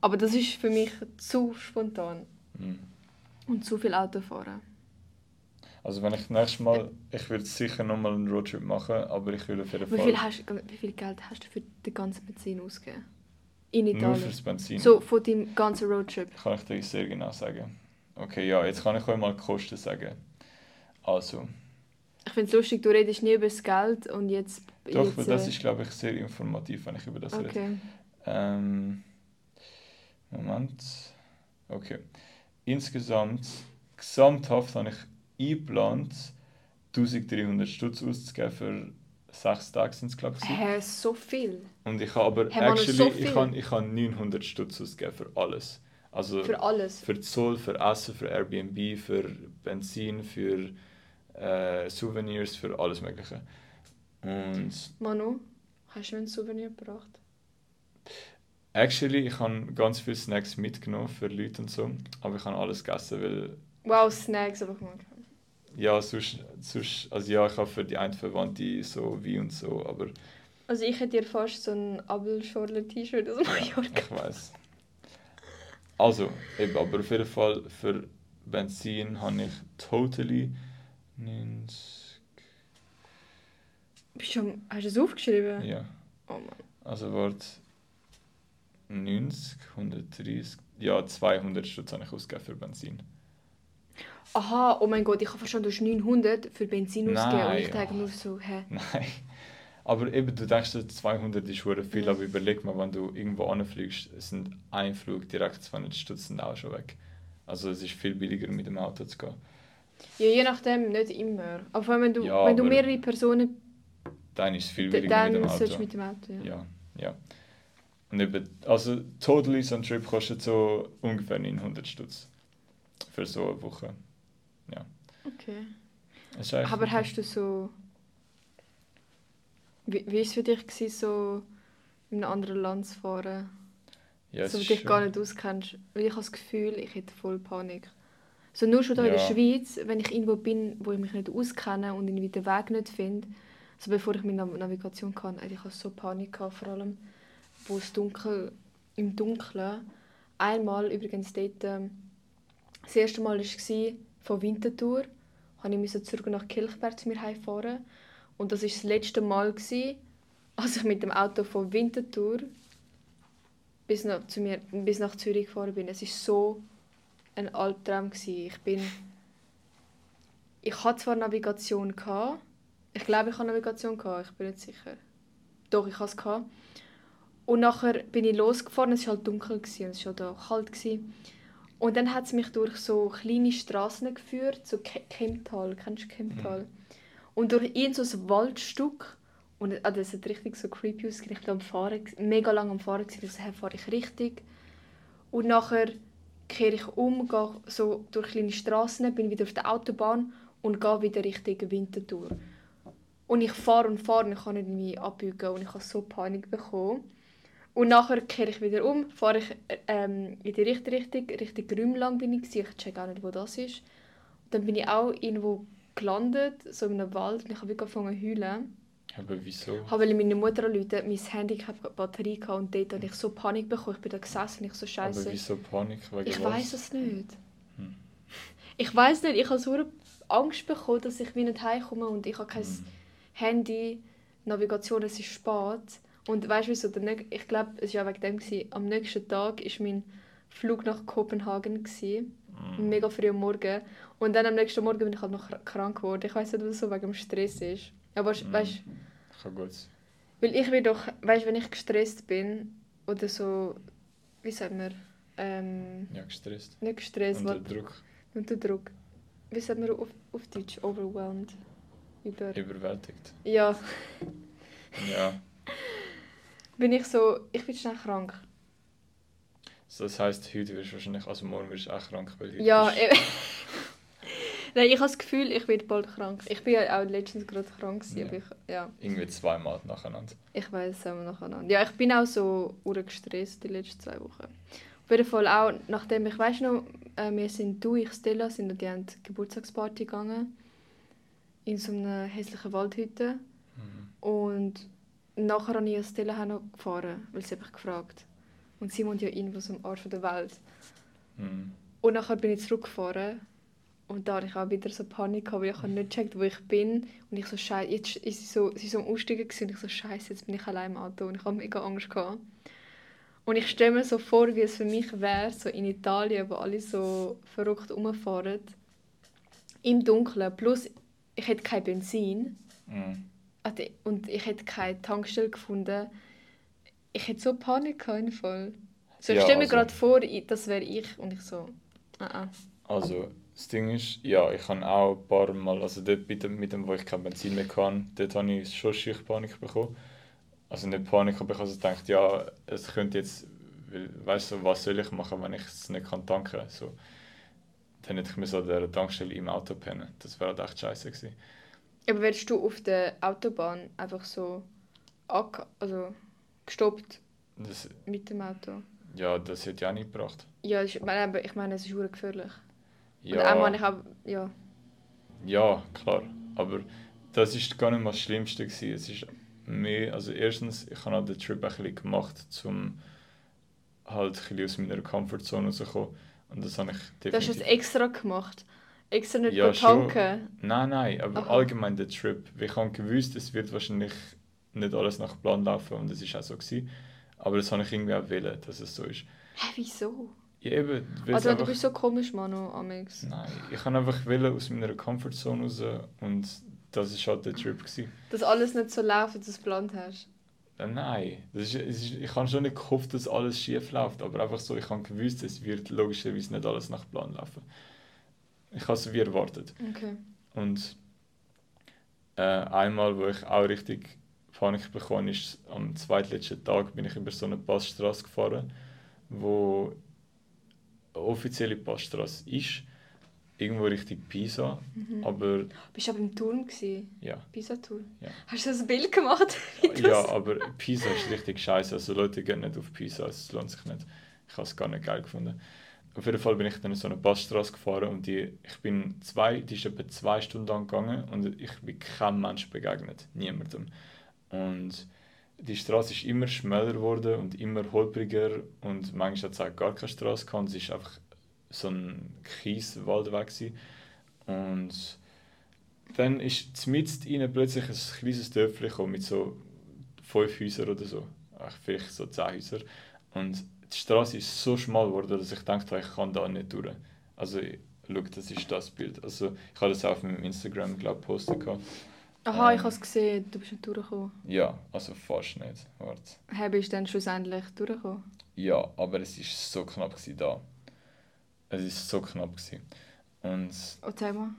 Aber das ist für mich zu spontan Mhm. und zu viel Autofahren. Also wenn ich nächstes Mal, ich würde sicher nochmal einen Roadtrip machen, aber ich will auf jeden Wie Fall viel, hast, wie viel Geld hast du für den ganzen Benzin ausgegeben? In nur Italien? fürs Benzin. So, von deinem ganzen Roadtrip. Kann ich dir sehr genau sagen. Okay, ja, jetzt kann ich euch mal die Kosten sagen. Also, Ich finde es lustig, du redest nie über das Geld und jetzt... doch, jetzt, das äh, ist, glaube ich, sehr informativ, wenn ich über das rede. Okay. Ähm, Moment. Okay. Insgesamt, gesamthaft habe ich eingeplant, 1300 Stutz auszugeben für sechs Tage sind es, glaube ich. Hä, so viel? Und ich habe aber Mann, actually, so ich habe, ich habe 900 Stutz ausgegeben für alles. Also Für alles? für Zoll, für Essen, für Airbnb, für Benzin, für äh, Souvenirs, für alles Mögliche. Und Manu, hast du mir ein Souvenir gebracht? actually, ich habe ganz viele Snacks mitgenommen für Leute und so, aber ich habe alles gegessen, weil Wow, Snacks einfach mal. Ja, sonst, sonst also ja, ich habe für die einen Verwandte so wie und so, aber Also ich hätte dir fast so ein Abelschorler-T-Shirt aus Mallorca. ich weiß. Also, eben, aber auf jeden Fall für Benzin habe ich totally 90, Bist du schon, hast du es aufgeschrieben? ja. Oh Mann. Also warte. 90, 130, ja 200 Stutz habe ich ausgegeben für Benzin. Aha, oh mein Gott, ich habe verstanden, du hast 900 für Benzin Nein, ausgegeben. Und ich denke nur so, hä? Nein. Aber eben, du denkst, 200 ist hure viel, Ja. aber überleg mal, wenn du irgendwo anfliegst, sind ein Flug direkt 200 Stutz sind auch schon weg. Also es ist viel billiger mit dem Auto zu gehen. Ja, je nachdem, nicht immer. Aber wenn du, Ja, wenn du mehrere Personen, Dann ist es viel billiger mit dann dem Auto. mit dem Auto, ja. Ja, ja. Und eben, also totally so ein Trip kostet so ungefähr 900 Stutz. Für so eine Woche. Okay. Es ist eigentlich- Aber hast du so... Wie, wie war es für dich, gewesen, so in einem anderen Land zu fahren? ja, es so, du dich gar schon- nicht auskennst. Weil ich habe das Gefühl, ich hätte voll Panik. So nur schon da in der Ja. Schweiz, wenn ich irgendwo bin, wo ich mich nicht auskenne und irgendwie den Weg nicht finde, so bevor ich meine Nav- Navigation kann, ey, ich hatte so Panik, gehabt, vor allem wo es dunkel, im Dunkeln. Einmal übrigens dort, ähm, das erste Mal war von Winterthur, habe ich zurück nach Kilchberg zu mir heimfahren. Und das war das letzte Mal, als ich mit dem Auto von Winterthur bis nach, zu mir, bis nach Zürich gefahren bin. Es war so ein Albtraum. Ich bin... Ich hatte zwar Navigation. Ich glaube, ich hatte Navigation. Ich bin nicht sicher. Doch, ich hatte es. Und nachher bin ich losgefahren, es war halt dunkel, gewesen, es war halt auch kalt. Und dann hat es mich durch so kleine Straßen geführt, so Ke- Kemptal, kennst du Kemptal? Und durch irgend so ein Waldstück. Und ah, das hat richtig so creepy ausgesehen. Ich bin am Fahren, gewesen- mega lange am Fahren, gewesen, also, fahre ich richtig. Und nachher kehre ich um, gehe so durch kleine Straßen, bin wieder auf der Autobahn und gehe wieder Richtung Winterthur. Und ich fahre und fahre und ich kann nicht irgendwie abbiegen und ich habe so Panik bekommen. Und nachher kehre ich wieder um, fahre ich äh, ähm, in die richtige Richtung, Richtung Rümlang bin ich, gewesen. ich check auch nicht, wo das ist. Und dann bin ich auch irgendwo gelandet, so in einem Wald und ich habe wirklich angefangen zu heulen. Aber wieso? Ich wollte meine Mutter anrufen, mein Handy hatte keine Batterie gehabt und dort habe ich so Panik bekommen. Ich bin da gesessen und ich so Aber scheiße. wieso Panik? Wegen Ich weiß es nicht. Hm. Ich weiß nicht, ich habe so Angst bekommen, dass ich wieder nicht heimkomme und ich habe kein Hm. Handy, Navigation, es ist spät. Und weißt du wieso? Der Ich glaube, es war ja wegen dem. Gewesen. Am nächsten Tag war mein Flug nach Kopenhagen. Gewesen. Hm. Mega früh am Morgen. Und dann am nächsten Morgen bin ich halt noch kr- krank geworden. Ich weiß nicht, was so wegen dem Stress ist. Aber Hm. weißt Kann gut. weil ich will doch, weißt wenn ich gestresst bin oder so, wie sagt man, ähm, Ja, gestresst. nicht gestresst, Unter was, Druck. unter Druck. Wie sagt man auf, auf Deutsch? Overwhelmed. Über. Überwältigt. Ja, Ja. bin ich so, ich bin schnell krank. So, das heisst, heute wirst du wahrscheinlich, also morgen wirst du auch krank, weil heute Ja, bist-. Nein, ich habe das Gefühl, ich werde bald krank. Ich bin ja auch letztens gerade krank gewesen, Ja. aber ich, ja, irgendwie zweimal nacheinander. ich weiß es auch nacheinander. Ja, ich bin auch so gestresst die letzten zwei Wochen. Auf jeden Fall auch, nachdem ich, weißt noch, äh, wir sind, du, ich, Stella, sind an die die Geburtstagsparty gegangen. In so einer hässlichen Waldhütte. Mhm. Und nachher habe ich Stella auch noch gefahren, weil sie mich gefragt. Und sie wohnt ja irgendwo so am Arsch der Welt. Mhm. Und nachher bin ich zurückgefahren. Und da hatte ich auch wieder so Panik, weil ich nicht gecheckt, wo ich bin. Und ich so, scheiße, jetzt ist sie so, sie so am Aussteigen und ich so, scheiße, jetzt bin ich allein im Auto. Und ich habe mega Angst gehabt. Und ich stelle mir so vor, wie es für mich wäre, so in Italien, wo alle so verrückt rumfahren. Im Dunkeln. Plus, ich hätte kein Benzin. Mhm. Also, Und ich hätte keine Tankstelle gefunden. Ich hätte so Panik gehabt, Fall. So, ich Ja, stelle mir also- gerade vor, das wäre ich. Und ich so, ah, ah. Also, das Ding ist, ja, ich habe auch ein paar Mal, also dort mit dem, mit dem wo ich kein Benzin mehr kann, dort habe ich schon schier Panik bekommen. Also nicht Panik, aber ich habe also gedacht, ja, es könnte jetzt, weißt du, was soll ich machen, wenn ich es nicht kann tanken kann. So, dann hätte ich mir so an der Tankstelle im Auto pennen. Das wäre halt echt scheiße gewesen. Aber wärst du auf der Autobahn einfach so also gestoppt Das, mit dem Auto? ja, das hätte ich auch nicht gebracht. Ja, ich meine, ich meine es ist verdammt gefährlich. Und Ja, einmal habe ich auch, ja. Ja, klar. Aber das ist gar nicht mal das Schlimmste. Gewesen. Es ist mehr, also erstens, ich habe den Trip ein bisschen gemacht, um halt ein bisschen aus meiner Comfortzone rauszukommen. Und das habe ich Du hast definitiv... es extra gemacht. Extra nicht Ja, ja, tanken. Nein, nein, aber Aha. allgemein der Trip. Ich habe gewusst, es wird wahrscheinlich nicht alles nach Plan laufen und es ist auch so gewesen. Aber das habe ich irgendwie auch wollen, dass es so ist. Hä, wieso? Ja, eben, Also, du einfach- bist so komisch, Manu, Amix. Nein, ich habe einfach wollen aus meiner Comfortzone raus und das war halt der Trip. Gewesen. Dass alles nicht so läuft, wie du es geplant hast. Äh, Nein, das ist, ist, ich habe schon nicht gehofft, dass alles schief läuft, aber einfach so, ich habe gewusst, es wird logischerweise nicht alles nach Plan laufen. Ich habe es wie erwartet. Okay. Und äh, einmal, wo ich auch richtig Panik bekommen ist, am zweitletzten Tag bin ich über so eine Passstraße gefahren, wo eine offizielle Passstraße ist, irgendwo Richtung Pisa, Mhm. aber Bist du aber im Turm gewesen? ja. Pisa-Tour? Ja. Hast du das Bild gemacht? Ja, aber Pisa ist richtig scheiße. Also Leute gehen nicht auf Pisa, es lohnt sich nicht. Ich habe es gar nicht geil gefunden. Auf jeden Fall bin ich dann in so eine Passstraße gefahren und die, ich bin zwei, die ist etwa zwei Stunden lang gegangen und ich bin keinem Mensch begegnet, niemandem. Und die Straße ist immer schmäler geworden und immer holpriger und manchmal hat es auch gar keine Straße gehabt. Es ist einfach so ein Kieswaldweg gewesen. und dann ist mitten ihnen plötzlich ein kleines Dörfchen mit so fünf Häusern oder so. Vielleicht so zehn Häuser. Und die Straße ist so schmal geworden, dass ich dachte, ich kann da nicht durch. Also, schau, das ist das Bild. Also, ich habe das auch auf meinem Instagram, glaube ich, postet. gehabt. Aha, ich Ähm, habe es gesehen, du bist nicht durchgekommen. Ja, also fast nicht. Warte. Hey, bist du dann schlussendlich durchgekommen? Ja, aber es ist so knapp gewesen da. Es ist so knapp gewesen. Und Oh, zeig mal.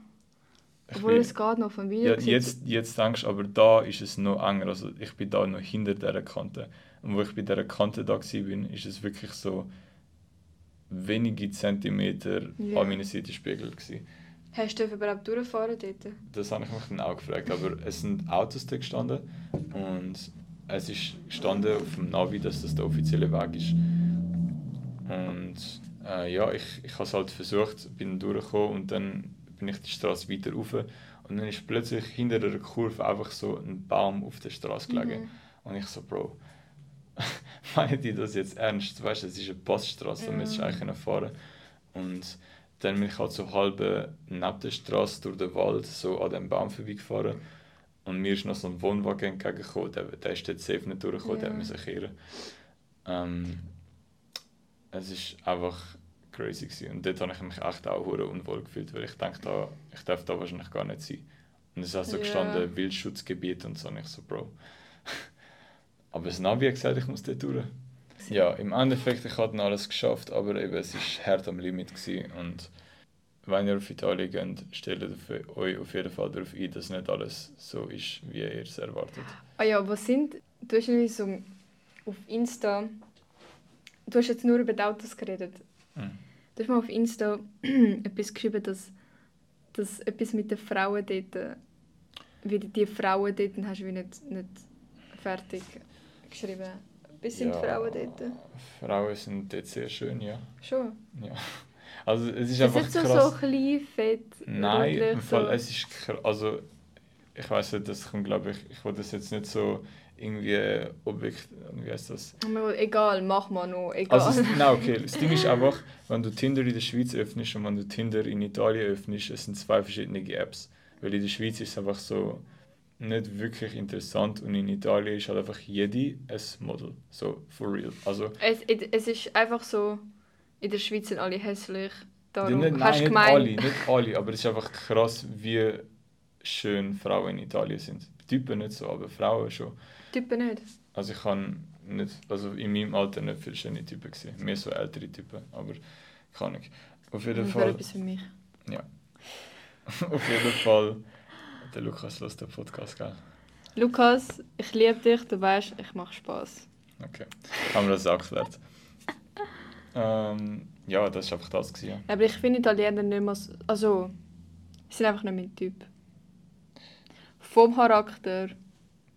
ich Obwohl bin- es geht noch vom Video. ja, jetzt, jetzt denkst du, aber da ist es noch enger. Also ich bin da noch hinter dieser Kante. Und wo ich bei dieser Kante da war, ist es wirklich so wenige Zentimeter Ja. an meiner Seite Spiegel gewesen. Hast du überhaupt durchfahren dort? Das habe ich mich dann auch gefragt. Aber es sind Autos da gestanden und es ist gestanden auf dem Navi, dass das der offizielle Weg ist. Und äh, ja, ich, ich habe es halt versucht, bin durchgekommen und dann bin ich die Straße weiter rauf. Und dann ist plötzlich hinter einer Kurve einfach so ein Baum auf der Straße gelegen. Mhm. Und ich so, Bro, meinen die das jetzt ernst? Weißt du, es ist eine Passstraße, da Ja. müsstest du eigentlich können fahren. Und dann bin ich halt so halb neben der Straße durch den Wald so an dem Baum vorbeigefahren. Und mir ist noch so ein Wohnwagen entgegengekommen, der, der ist dort safe nicht durchgekommen, der Ja. musste kehren. Ähm, es ist einfach crazy gewesen. Und dort habe ich mich echt auch unwohl gefühlt, weil ich dachte, da, ich darf da wahrscheinlich gar nicht sein. Und es ist auch so Ja. gestanden, Wildschutzgebiet und so. Und ich so, Bro. Aber das Navi hat gesagt, ich muss dort durch. Ja, im Endeffekt, ich habe dann alles geschafft, aber eben, es war hart am Limit. Gewesen. Und wenn ihr auf Italien geht, stellt euch auf jeden Fall darauf ein, dass nicht alles so ist, wie ihr es erwartet. Ah ja, was sind... Du hast irgendwie so auf Insta... Du hast jetzt nur über die Autos geredet. Mhm. Du hast mal auf Insta etwas geschrieben, dass, dass etwas mit den Frauen dort... Wie die, die Frauen dort hast du wie nicht, nicht fertig geschrieben. Was sind Ja, Frauen dort? Frauen sind dort sehr schön, ja. Schon. ja. Also es ist Ist einfach so, krass. so klein, fett, Nein, im Fall, so. es ist also ich weiß nicht, das kommt glaube ich, ich will das jetzt nicht so irgendwie objekt, wie heißt das? Egal, mach mal noch, egal. Also es, nein, okay, das Ding ist einfach, wenn du Tinder in der Schweiz öffnest und wenn du Tinder in Italien öffnest, es sind zwei verschiedene Apps, weil in der Schweiz ist es einfach so nicht wirklich interessant und in Italien ist halt einfach jede ein Model, so for real. Also es, es ist einfach so, in der Schweiz sind alle hässlich. Darum nicht, hast nein, du nicht gemeint, alle, nicht alle, aber es ist einfach krass, wie schön Frauen in Italien sind. Typen nicht so, aber Frauen schon. Typen nicht. Also ich kann nicht, also in meinem Alter nicht viele schöne Typen gesehen, mehr so ältere Typen, aber kann ich. Auf jeden Das Fall, etwas für mich. auf jeden Fall, der Lukas lässt den Podcast, gell? Lukas, ich liebe dich, du weißt, ich mache Spaß. Okay, haben wir das auch geklärt. ähm, ja, das war einfach das. Gewesen. Aber ich finde Italiener nicht mehr so, also, sie sind einfach nicht mein Typ. Vom Charakter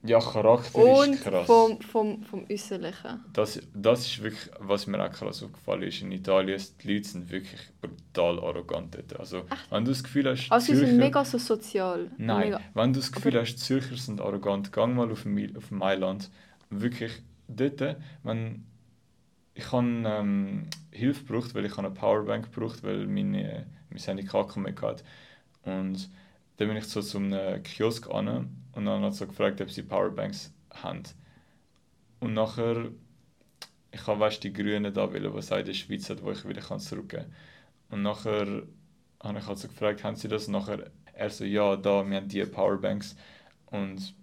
Ja, Charakter und ist krass. vom, vom, vom Äußerlichen. Das, das ist wirklich, was mir auch krass aufgefallen ist. In Italien, die Leute sind wirklich brutal arrogant dort. Also, wenn du das Gefühl hast, Also sie sind Zürcher- mega so sozial. Nein, Mega. wenn du das Gefühl Aber- hast, Zürcher sind arrogant, gang mal auf, Mil- auf Mailand. Wirklich, dort, wenn ich habe ähm, Hilfe gebraucht, weil ich eine Powerbank gebraucht, weil meine, mein Handy kein Akku mehr hatte. Und dann bin ich so zu einem Kiosk an und dann hat so gefragt, ob sie Powerbanks haben. Und nachher, ich habe weißt, die Grünen da wollen, was in der Schweiz hat, wo ich wieder kann zurückgeben kann. Und nachher habe ich halt so gefragt, haben sie das? Und nachher er so, ja, da, wir haben die Powerbanks. Und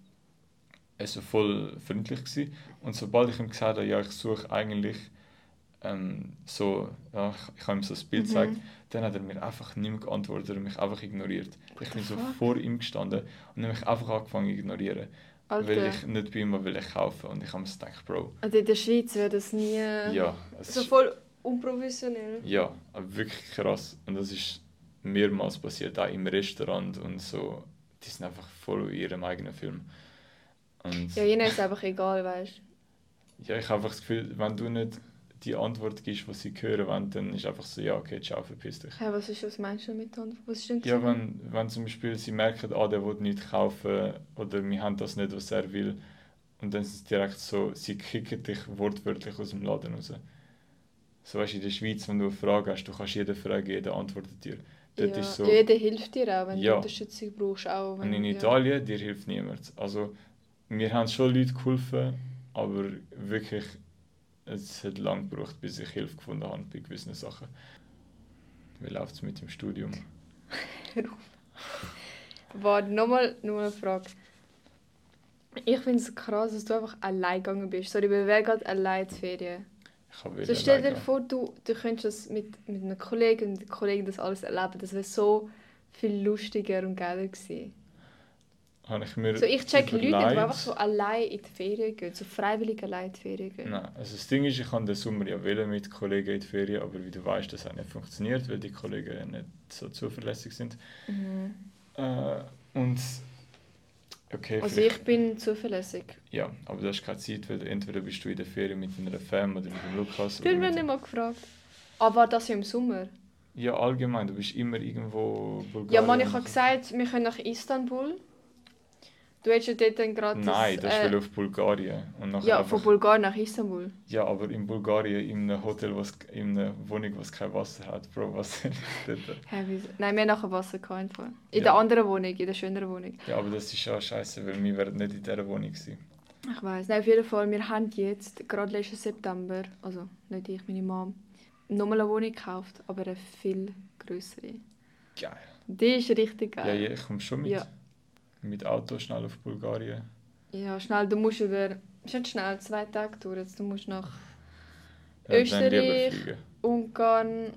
er war voll freundlich. Gewesen. Und sobald ich ihm gesagt habe, ja, ich suche eigentlich ähm, so, ja, ich, ich habe ihm so ein Bild Mhm. gezeigt, dann hat er mir einfach nicht mehr geantwortet und mich einfach ignoriert. Ich bin so vor ihm gestanden und habe mich einfach angefangen zu ignorieren. Weil Alter, ich nicht bei ihm will ich kaufen. Und ich habe mir gedacht, Bro, also in der Schweiz wäre das nie ja, so voll unprofessionell. ja, wirklich krass. Und das ist mehrmals passiert, auch im Restaurant und so. Die sind einfach voll in ihrem eigenen Film. Und Ja, ihnen ist einfach egal, weißt Ja, ich habe einfach das Gefühl, wenn du nicht die Antwort gibst, was sie hören wollen, dann ist einfach so, ja, okay, ciao, verpiss dich. Hey, was ist was meinst du mit Antwort? Was ist denn Ja, wenn, wenn zum Beispiel sie merken, ah, der will nichts kaufen oder wir haben das nicht, was er will, und dann ist es direkt so, sie kicken dich wortwörtlich aus dem Laden raus. So weißt du, in der Schweiz, wenn du eine Frage hast, du kannst jeden fragen, jeder antwortet dir. Dort ja, so, jeder hilft dir auch, wenn Ja. du Unterstützung brauchst. Auch, wenn, und in ja. Italien, dir hilft niemand. Also, mir haben schon Leute geholfen, aber wirklich, es hat lange gebraucht, bis ich Hilfe gefunden habe bei gewissen Sachen. Wie läuft es mit dem Studium? Warte, nochmal noch eine Frage. Ich finde es krass, dass du einfach allein gegangen bist. Sorry, aber wer geht allein in die Ferien? Ich habe So stell dir vor, du, du könntest das mit, mit einem Kollegen und Kollegen das alles erleben. Das wäre so viel lustiger und geiler gewesen. Habe ich mir So, ich check Leute, nicht, die überlegt- einfach so allein in die Ferien gehen. So freiwillig allein in die Ferien gehen. Nein, also das Ding ist, ich kann den Sommer ja wählen mit Kollegen in die Ferien, aber wie du weißt, das hat nicht funktioniert, weil die Kollegen nicht so zuverlässig sind. Mhm. Äh, und okay, Also ich bin zuverlässig. ja, aber du hast keine Zeit, weil entweder bist du in der Ferien mit einer Fam oder mit dem Lukas. Hast mich mit- nicht mal gefragt. Aber war das ja im Sommer? Ja, allgemein, du bist immer irgendwo Bulgarien. Ja, Mann, ich habe gesagt, wir können nach Istanbul. Du hättest ja dort dann gerade Nein, das äh, will auf Bulgarien. Und Ja, einfach, von Bulgarien nach Istanbul. ja, aber in Bulgarien, in einem Hotel, was, in einer Wohnung, was kein Wasser hat, Bro, was? Nein, wir haben nachher Wasser gehabt. In Ja. der anderen Wohnung, in der schöneren Wohnung. Ja, aber das ist ja scheiße, weil wir wären nicht in dieser Wohnung gewesen. Ich weiß. Nein, auf jeden Fall, wir haben jetzt, gerade letzten September, also nicht ich, meine Mom, nochmal eine Wohnung gekauft, aber eine viel größere. Geil. Die ist richtig Ja, geil. ja, ich komme schon mit. Ja. Mit Auto schnell auf Bulgarien. Ja, schnell, du musst über, ist nicht schnell, zwei Tage. Jetzt, du musst nach Ja, Österreich. Ungarn,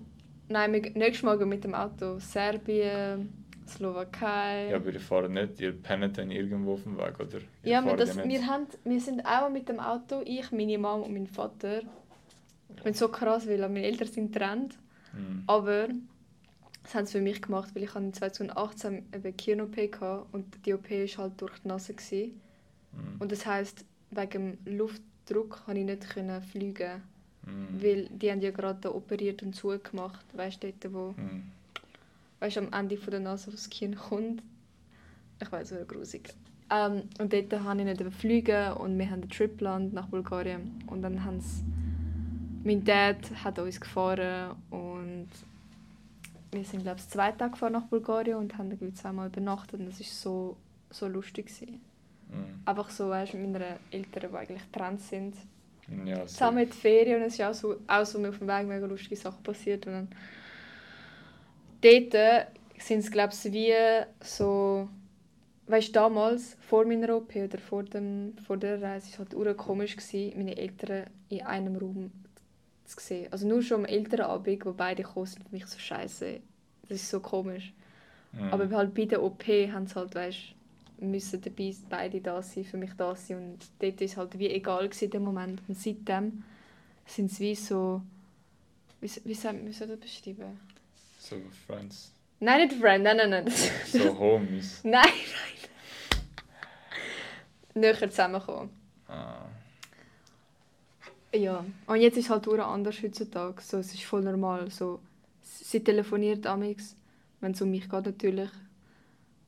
nein, wir, nächstes Mal mit dem Auto Serbien, Slowakei. Ja, aber ihr fahrt nicht, ihr pennt dann irgendwo auf dem Weg, oder? Ihr Ja, wir, fahrt das, ja wir, haben, wir sind auch mit dem Auto, ich, meine Mom und mein Vater. Ich bin so krass, weil meine Eltern sind getrennt. Mhm. Aber das haben sie für mich gemacht, weil ich habe 2018 eine Kirn-OP hatte und die OP war halt durch die Nase. Gewesen. Mhm. Und das heisst, wegen dem Luftdruck konnte ich nicht können fliegen. Mhm. Weil die haben ja gerade operiert und zugemacht. Weißt du, dort, wo Mhm. weißt, am Ende von der Nase, wo das Kind kommt. Ich weiß, so grusig. Ähm, und dort konnte ich nicht fliegen und wir haben einen Trip geplant nach Bulgarien. Und dann haben sie, mein Dad hat uns gefahren und wir sind glaube ich zwei Tage gefahren nach Bulgarien und haben irgendwie zweimal übernachtet und das war so, so lustig. Gewesen. Mhm. Einfach so, weißt, mit meinen Eltern, die eigentlich getrennt sind. Ja. Zusammen die Ferien und es ist auch so, auch so mir auf dem Weg mega lustige Sachen passiert. Und dann dort sind es, glaube ich, wie so, weißt du, damals, vor meiner OP oder vor, dem, vor der Reise, war es halt komisch, gewesen, meine Eltern in einem Raum zu sehen. Also nur schon am Elternabend, wo beide gekommen sind, für mich so scheiße. Das ist so komisch. Mhm. Aber halt bei der OP haben sie halt, weißt müssen dabei beide da sein, für mich da sein. Und dort war es halt wie egal gewesen dem Moment. Und seitdem sind sie wie so... Wie, wie, soll, wie soll das beschreiben? So Friends. Nein, nicht Friend, nein, nein, nein. So Homies. nein, nein. Näher zusammenkommen. Ah. Ja, und jetzt ist es halt ur anders heutzutage. So, es ist voll normal. So, sie telefoniert amix, wenn es um mich geht natürlich.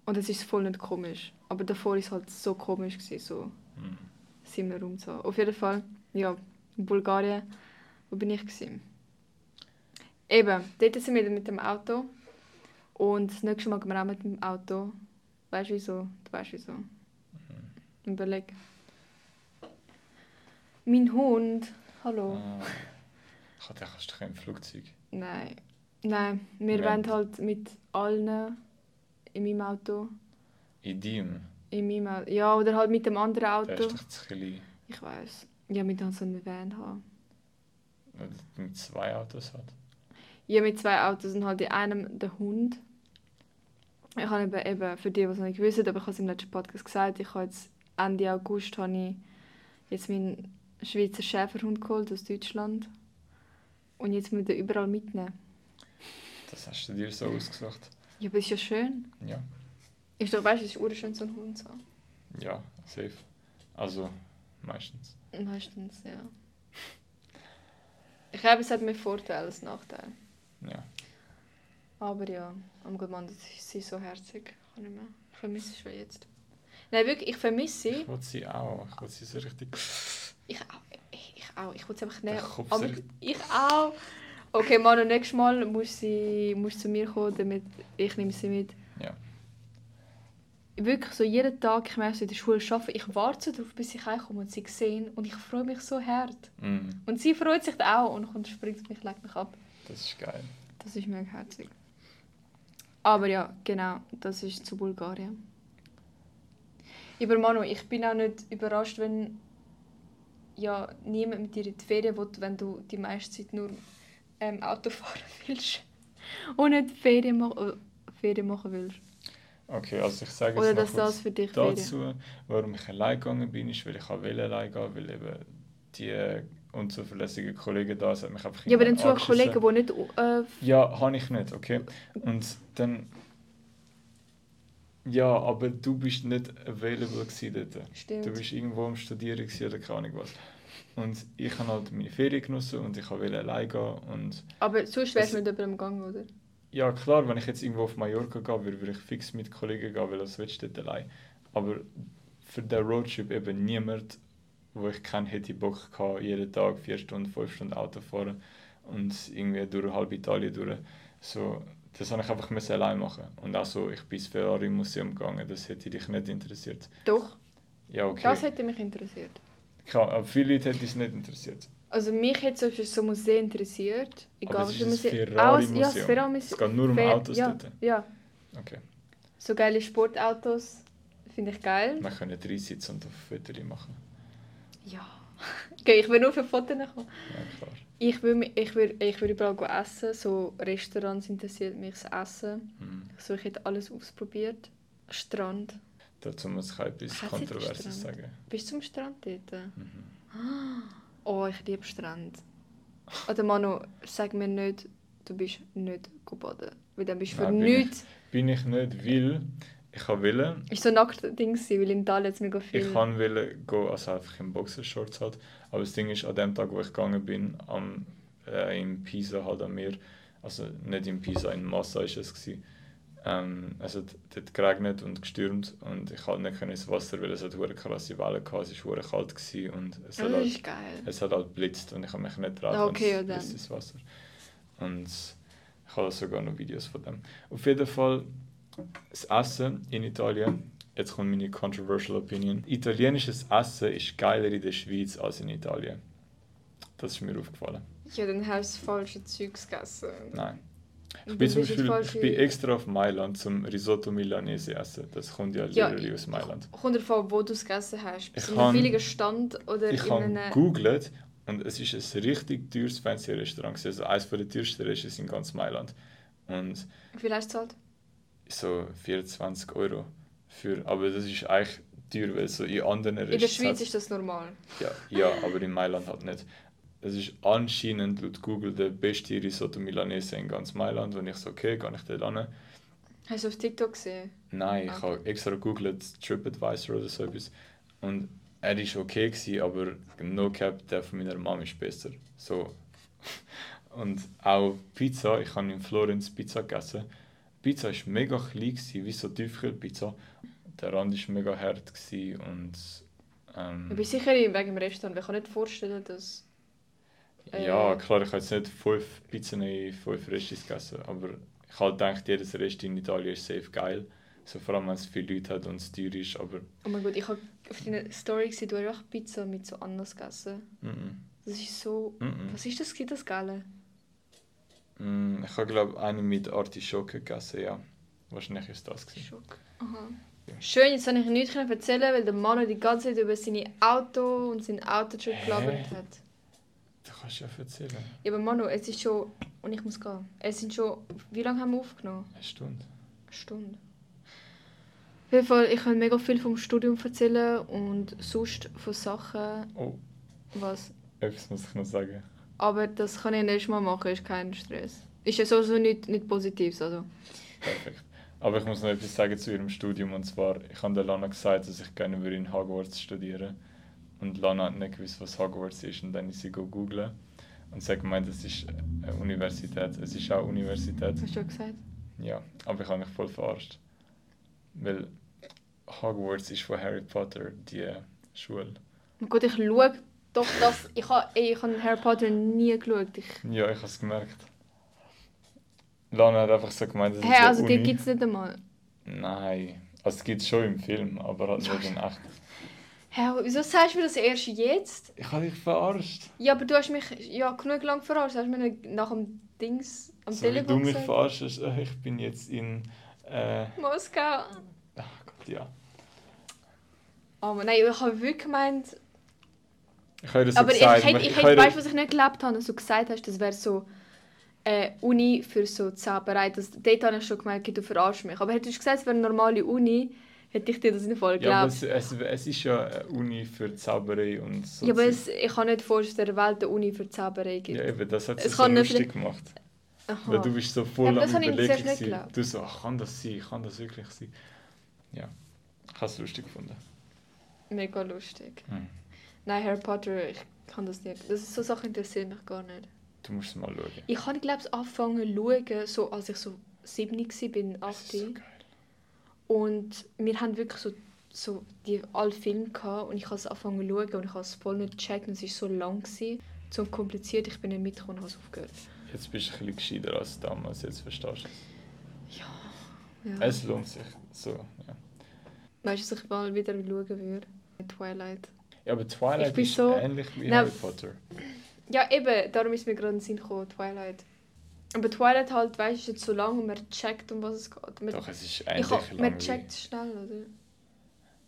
Und es ist voll nicht komisch. Aber davor war es halt so komisch. Gewesen, so Mhm. sind wir rum so. Auf jeden Fall, ja, in Bulgarien, wo bin ich gewesen? Eben, dort sind wir mit dem Auto. Und das nächste Mal gehen wir auch mit dem Auto. Weißt du wieso? Du weißt wieso. Überleg. Mein Hund. Hallo. Ah. Ich dachte, kannst du kein Flugzeug. Nein. Nein, wir Wir wollen halt mit allen in meinem Auto. In deinem? In meinem Auto. Ja, oder halt mit dem anderen Der Auto. ist doch zu klein. Ich weiß. Ja, mit so einem Van haben. Du Mit zwei Autos hat. Ja, mit zwei Autos und halt in einem der Hund. Ich habe eben, eben für die, die es noch nicht wissen, aber ich habe es im letzten Podcast gesagt, ich habe jetzt Ende August habe ich jetzt meinen Schweizer Schäferhund geholt aus Deutschland. Und jetzt muss ich den überall mitnehmen. Das hast du dir so ausgesucht. Ja, aber ist ja schön. Ja. Ist doch, weißt du, es ist urschön, so einen Hund zu haben. Ja, safe. Also, meistens. Meistens, ja. Ich glaube, es hat mehr Vorteile als Nachteile. Ja. Aber ja, am Mann, das ist sie so herzig. Kann nicht mehr. Ich vermisse sie schon jetzt. Nein, wirklich, ich vermisse sie. Ich will sie auch. Ich will sie so richtig. Ich auch. Ich, auch. Ich will sie einfach. Kopf Aber so ich, auch. Okay, Manu, nächstes Mal muss sie muss zu mir kommen, damit ich nehme sie mit. Ja. Wirklich so jeden Tag, ich merke so in der Schule arbeiten, ich warte darauf, bis ich heimkomme und sie sehen und ich freue mich so hart. Mm, Und sie freut sich auch und kommt, springt mich, legt mich ab. das ist geil. Das ist mega herzig. Aber ja, genau, das ist zu Bulgarien. Aber Manu, ich bin auch nicht überrascht, wenn ja, niemand mit dir in die Ferien will, wenn du die meiste Zeit nur ähm, Auto fahren willst. Und nicht Ferien, ma äh, Ferien machen willst. Okay, also ich sage Oder jetzt noch das kurz für dich dazu, warum ich allein gegangen bin, ist, weil ich auch will allein gehen, weil eben die unzuverlässigen Kollegen da sind, mich einfach Ja, aber dann irgendwann such Kollegen, die nicht... Äh, Ja, habe ich nicht, okay. Und dann... Ja, aber du bist nicht available dort. Stimmt. Du bist irgendwo am Studieren oder keine Ahnung was. Und ich habe halt meine Ferien genossen und ich wollte allein gehen und... aber sonst wärst Es- du mit jemandem gegangen, oder? Ja, klar, wenn ich jetzt irgendwo auf Mallorca gehe, würde würde ich fix mit Kollegen gehen, weil das willst du dort allein. Aber für den Roadtrip eben niemand, wo ich kenne, hätte Bock gehabt, jeden Tag vier Stunden, fünf Stunden Auto fahren und irgendwie durch halb Italien durch. So, das habe ich einfach müssen allein machen. Und auch so, ich bin ins Ferrari Museum gegangen, das hätte dich nicht interessiert. Doch, Ja, okay. das hätte mich interessiert. Klar, aber viele Leute hätte es nicht interessiert. Also mich hätte zum Beispiel so Museen interessiert. Egal Aber es ist ein. Ferrari-Museum. ja, das Ferrari-Museum. Es geht nur um Fer- Autos ja, dort. Ja, Okay. so geile Sportautos finde ich geil. Wir können drei sitzen und auf Fotos machen. Ja. Okay, ich will nur für Fotos kommen. Ja, klar. Ich mi- ich will, ich will überall essen. So Restaurants interessiert mich das Essen. Mhm. So, ich hätte alles ausprobiert. Strand. Dazu muss ich etwas Kontroverses sagen. Bist du zum Strand dort? Mhm. Oh, ich liebe Strand. Oder Manu, sag mir nicht, du bist nicht go baden. Weil dann bist du für Nein, bin nichts. Bin ich nicht, weil ich wollte, Ist so nackt Ding weil in Italien jetzt mega viel. ich kann wollen gehen, also einfach in Boxershorts halt. Aber das Ding ist, an dem Tag, wo ich gegangen bin, am, äh, in Pisa halt am Meer, also nicht in Pisa, in Massa ist es gewesen, ähm, es hat dort geregnet und gestürmt und ich konnte nicht ins Wasser, weil es hat hure krasse Wellen gehabt, es war kalt gewesen und es hat das halt. Es hat halt blitzt und ich habe mich nicht traut, Ah, okay, es ins Wasser. Und ich habe sogar noch Videos von dem. Auf jeden Fall, das Essen in Italien, jetzt kommt meine controversial Opinion. Italienisches Essen ist geiler in der Schweiz als in Italien. Das ist mir aufgefallen. Ja, dann hast du falsche Zeugs gegessen. Nein. Ich bin zum Beispiel ich bin extra auf Mailand zum Risotto Milanese essen. Das kommt ja Ja, literally aus Mailand. Kommt davon, wo du es gegessen hast. Bist Ich kann- billigen Stand oder Ich in habe gegoogelt und es ist ein richtig teures fancy Restaurant. gewesen. Also eines der teuersten Restaurants in ganz Mailand. Und Wie viel hast du gezahlt? So 24 Euro. Für, aber das ist eigentlich teuer, weil so in anderen In der Schweiz ist das normal. ja, ja, aber in Mailand halt nicht. Es ist anscheinend laut Google der beste Risotto Milanese in ganz Mailand. Und ich so, okay, kann ich dort hin? Hast du auf TikTok gesehen? Nein, ich Okay. habe extra gegoogelt, TripAdvisor oder so etwas. Und er war okay, gewesen, aber no cap, der von meiner Mama ist besser. So. Und auch Pizza, ich habe in Florenz Pizza gegessen. Pizza war mega klein, gewesen, wie so Tiefkühlpizza. Der Rand war mega hart und ähm, Ich bin sicher wegen dem Restaurant. Ich kann nicht vorstellen, dass... äh, ja, klar, ich habe jetzt nicht fünf Pizzen in fünf Restis gegessen, aber ich habe gedacht, jedes Rest in Italien ist safe geil. So, vor allem, wenn es viele Leute hat und es teuer ist, aber Oh mein Gott, ich habe auf deiner Story gesehen, du hast einfach Pizza mit so Ananas gegessen. mm Das ist so... -mm. Mm Was ist das, das Geile? Mm, ich habe glaube eine mit Artischocke gegessen, ja. Wahrscheinlich ist das gewesen. Schock. Aha. Ja. Schön, jetzt kann ich nichts erzählen, weil der Mann die ganze Zeit über seine Auto und seinen Autotrip Hä? gelabert hat. Du kannst ja erzählen. Ja, aber Manu, es ist schon... Und ich muss gehen. Es sind schon... Wie lange haben wir aufgenommen? Eine Stunde. Eine Stunde. Auf jeden Fall, ich kann mega viel vom Studium erzählen und sonst von Sachen, Oh, was... etwas muss ich noch sagen. Aber das kann ich nächstes Mal machen, ist kein Stress. Ist ja sowieso nicht, nicht Positives, also. Perfekt. Aber ich muss noch etwas sagen zu ihrem Studium. Und zwar, ich habe der Lana gesagt, dass ich gerne würde in Hogwarts studieren Und Lana hat nicht gewusst, was Hogwarts ist. Und dann ist sie go googlen. Und sie hat gemeint, es ist eine Universität. Es ist auch Universität. Hast du ja gesagt? Ja, aber ich habe mich voll verarscht. Weil Hogwarts ist von Harry Potter, die Schule. Gott, ich schaue doch das... Ich habe ich hab Harry Potter nie geschaut. Ich, Ja, ich habe es gemerkt. Lana hat einfach so gemeint, dass Hä, es also so die Uni... gibt es nicht einmal. Nein. Also es gibt es schon im Film, aber halt nicht in echt. Hä, wieso sagst du mir das erst jetzt? Ich habe dich verarscht. Ja, aber du hast mich ja genug lang verarscht. Du hast mir nicht nach dem Dings am so wie du Telefon mich gesagt. verarscht hast, äh, ich bin jetzt in... Äh, Moskau. ach Gott, ja. Oh Mann, nein, ich habe wirklich gemeint... Ich habe das so aber gesagt. ich hätte, ich das- weißt du, was ich nicht geglaubt habe, dass du gesagt hast, das wäre so äh, Uni für so Zauberei. Das, dort habe ich schon gemerkt, du verarschst mich. Aber hättest du gesagt, es wäre eine normale Uni, hätte ich dir das nicht voll Ja, aber geglaubt. es, es, es ist ja eine Uni für Zauberei und so. Ja, aber es, ich kann nicht vorstellen, dass es der Welt eine Uni für Zauberei gibt. Ja, eben, das hat Es so lustig gemacht. Aha. Weil du bist so voll Ja, am habe ich überlegen geglaubt. Du so, ach, kann das sein? Kann das wirklich sein? Ja, ich habe es lustig gefunden. Mega lustig. Hm. Nein, Harry Potter, ich kann das nicht. Das ist so Sachen interessieren mich gar nicht. Du musst es mal schauen. Ich habe, glaube ich, angefangen zu schauen, so, als ich so 7 war, Das 8. ist so. Und wir haben wirklich so, so die alle Filme gehabt und ich habe es angefangen zu schauen und ich habe es voll nicht gecheckt und es war so lang, gewesen, so kompliziert, ich bin nicht mitgekommen und habe es aufgehört. Jetzt bist du ein bisschen gescheiter als damals, jetzt verstehst du es. Ja. Es lohnt sich. So, ja. Weißt du, was ich mal wieder schauen würde? Twilight. Ja, aber Twilight Ich bin ist so- ähnlich wie Nein. Harry Potter. Ja, eben, darum ist mir gerade in den Sinn gekommen, Twilight. Aber Twilight halt, weißt du, ist jetzt so lang und man checkt, um was es geht. Man, Doch, es ist ich ähnlich hab, man checkt es schnell, oder?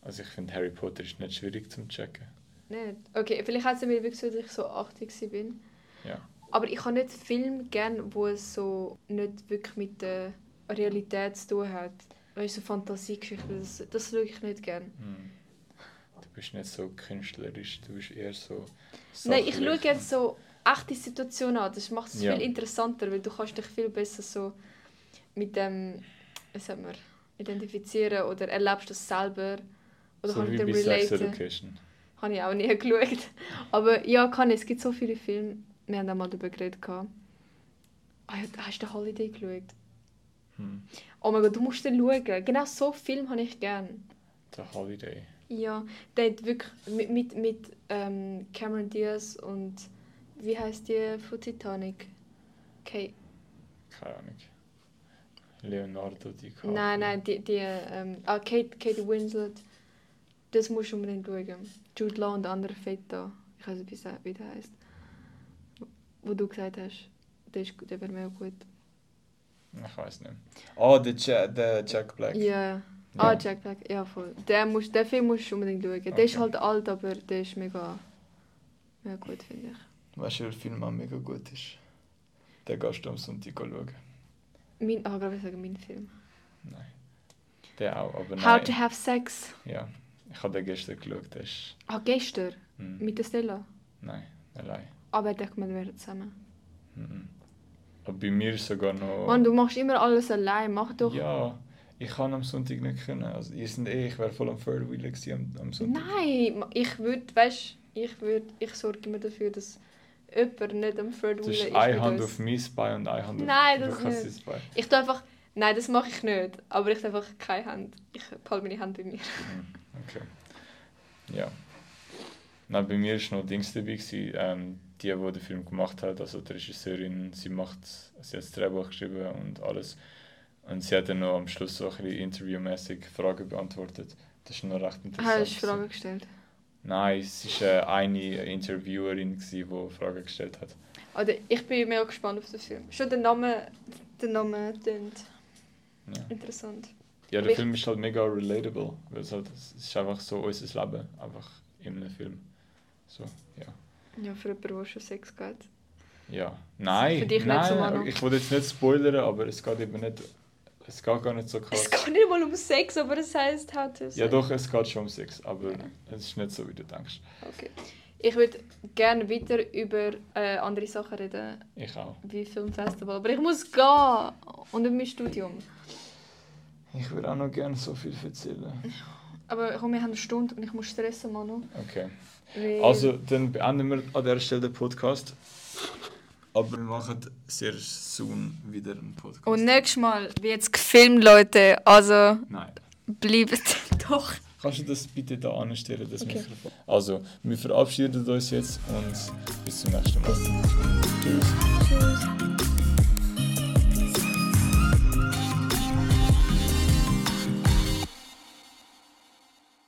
Also ich finde Harry Potter ist nicht schwierig zum checken. Nicht? Okay, vielleicht hat es mir wirklich so, dass ich so 80 bin. Ja. Aber ich habe nicht Filme gern, wo es so nicht wirklich mit der Realität zu tun hat. Weißt du, so Fantasiegeschichten, das, das schaue ich nicht gern. Hm. Du bist nicht so künstlerisch, du bist eher so... Nein, ich sachlich. schaue jetzt so echte Situationen an. Das macht es Ja. viel interessanter, weil du kannst dich viel besser so mit dem, wie sagt man, identifizieren oder erlebst das selber. Oder So kannst wie mit dem relaten. Habe ich auch nie geschaut. Aber ja, kann ich. Es gibt so viele Filme. Wir haben auch mal darüber geredet. Ah, ja, hast du den Holiday geschaut? Hm. Oh mein Gott, du musst den schauen. Genau so Film habe ich gern. The Holiday. Ja, der hat wirklich mit, mit, mit ähm, Cameron Diaz und wie heißt die von Titanic? Kate. Keine Ahnung. Leonardo DiCaprio. Nein, nein, die, die ähm, ah, Kate, Kate Winslet. Das musst du unbedingt schauen. Jude Law und der andere Fett da. Ich weiß nicht, wie der heißt. Wo du gesagt hast, der, ist, der wäre mir auch gut. Ich weiß nicht. Oh, der, ja der Jack Black. Ja. Ah, Jack Black, ja voll. Der, musst, den Film musst du unbedingt schauen. Der ist Okay. halt alt, aber der ist mega, mega gut, finde ich. Weißt du, welcher Film auch mega gut ist? Den gehst du am Sonntag schauen. Mein, ah, gerade sagen, mein Film. Nein. Der auch, aber nein. How to have sex. Ja. Ich habe den gestern geschaut, der ist... Ah, gestern. Hm. Mit der Stella. Nein, allein. Aber ich dachte, wir wären zusammen. Mhm. Aber bei mir sogar noch... Mann, du machst immer alles allein. Mach doch. Ja, ich kann am Sonntag nicht können. Also, ihr sind eh, ich wäre voll am gewesen am, am Sonntag. Nein, ich würde, weißt ich würde, ich sorge immer dafür, dass jemand nicht am Third Du Wheeler hast ist. eine Hand auf mein Bein und eine Hand auf Nein, das Lukas' nicht. Bein. Ich tue einfach, nein, das mache ich nicht. Aber ich tue einfach keine Hand. Ich behalte meine Hand bei mir. Mhm, Okay. Ja. Nein, bei mir war noch Dings dabei, gewesen, ähm, die, die den Film gemacht hat, also die Regisseurin, sie macht, sie hat das Drehbuch geschrieben und alles. Und sie hat dann noch am Schluss so ein bisschen interviewmäßig Fragen beantwortet. Das ist noch recht interessant. Hast du Fragen gestellt? Nein, es war äh, eine Interviewerin, die Fragen gestellt hat. Oder ich bin mega gespannt auf den Film. Schon der Name, der Name klingt Ja, interessant. ja der Wicht- Film ist halt mega relatable, weil es, halt, es ist einfach so unser Leben, einfach in einem Film. So, ja. Ja, für jemanden, der schon Sex geht. Ja, nein, Für dich nicht nein, so, Manu. ich wollte jetzt nicht spoilern, aber es geht eben nicht, es geht gar nicht so Es krass. geht nicht mal um Sex, aber es heisst How to Ja Sex. doch, es geht schon um Sex, aber es ist nicht so, wie du denkst. Okay. Ich würde gerne weiter über äh, andere Sachen reden, Ich auch. wie Filmfestival. Aber ich muss gehen und in mein Studium. Ich würde auch noch gerne so viel erzählen. Aber komm, wir haben eine Stunde und ich muss stressen, Manu. Okay. Weil- Also, dann beenden wir an dieser Stelle den Podcast. Aber wir machen sehr soon wieder einen Podcast. Und nächstes Mal wird es gefilmt, Leute. Also Nein. bleibt doch. Kannst du das bitte da anstellen, das Okay. Mikrofon? Also, wir verabschieden uns jetzt und bis zum nächsten Mal. Tschüss. Tschüss.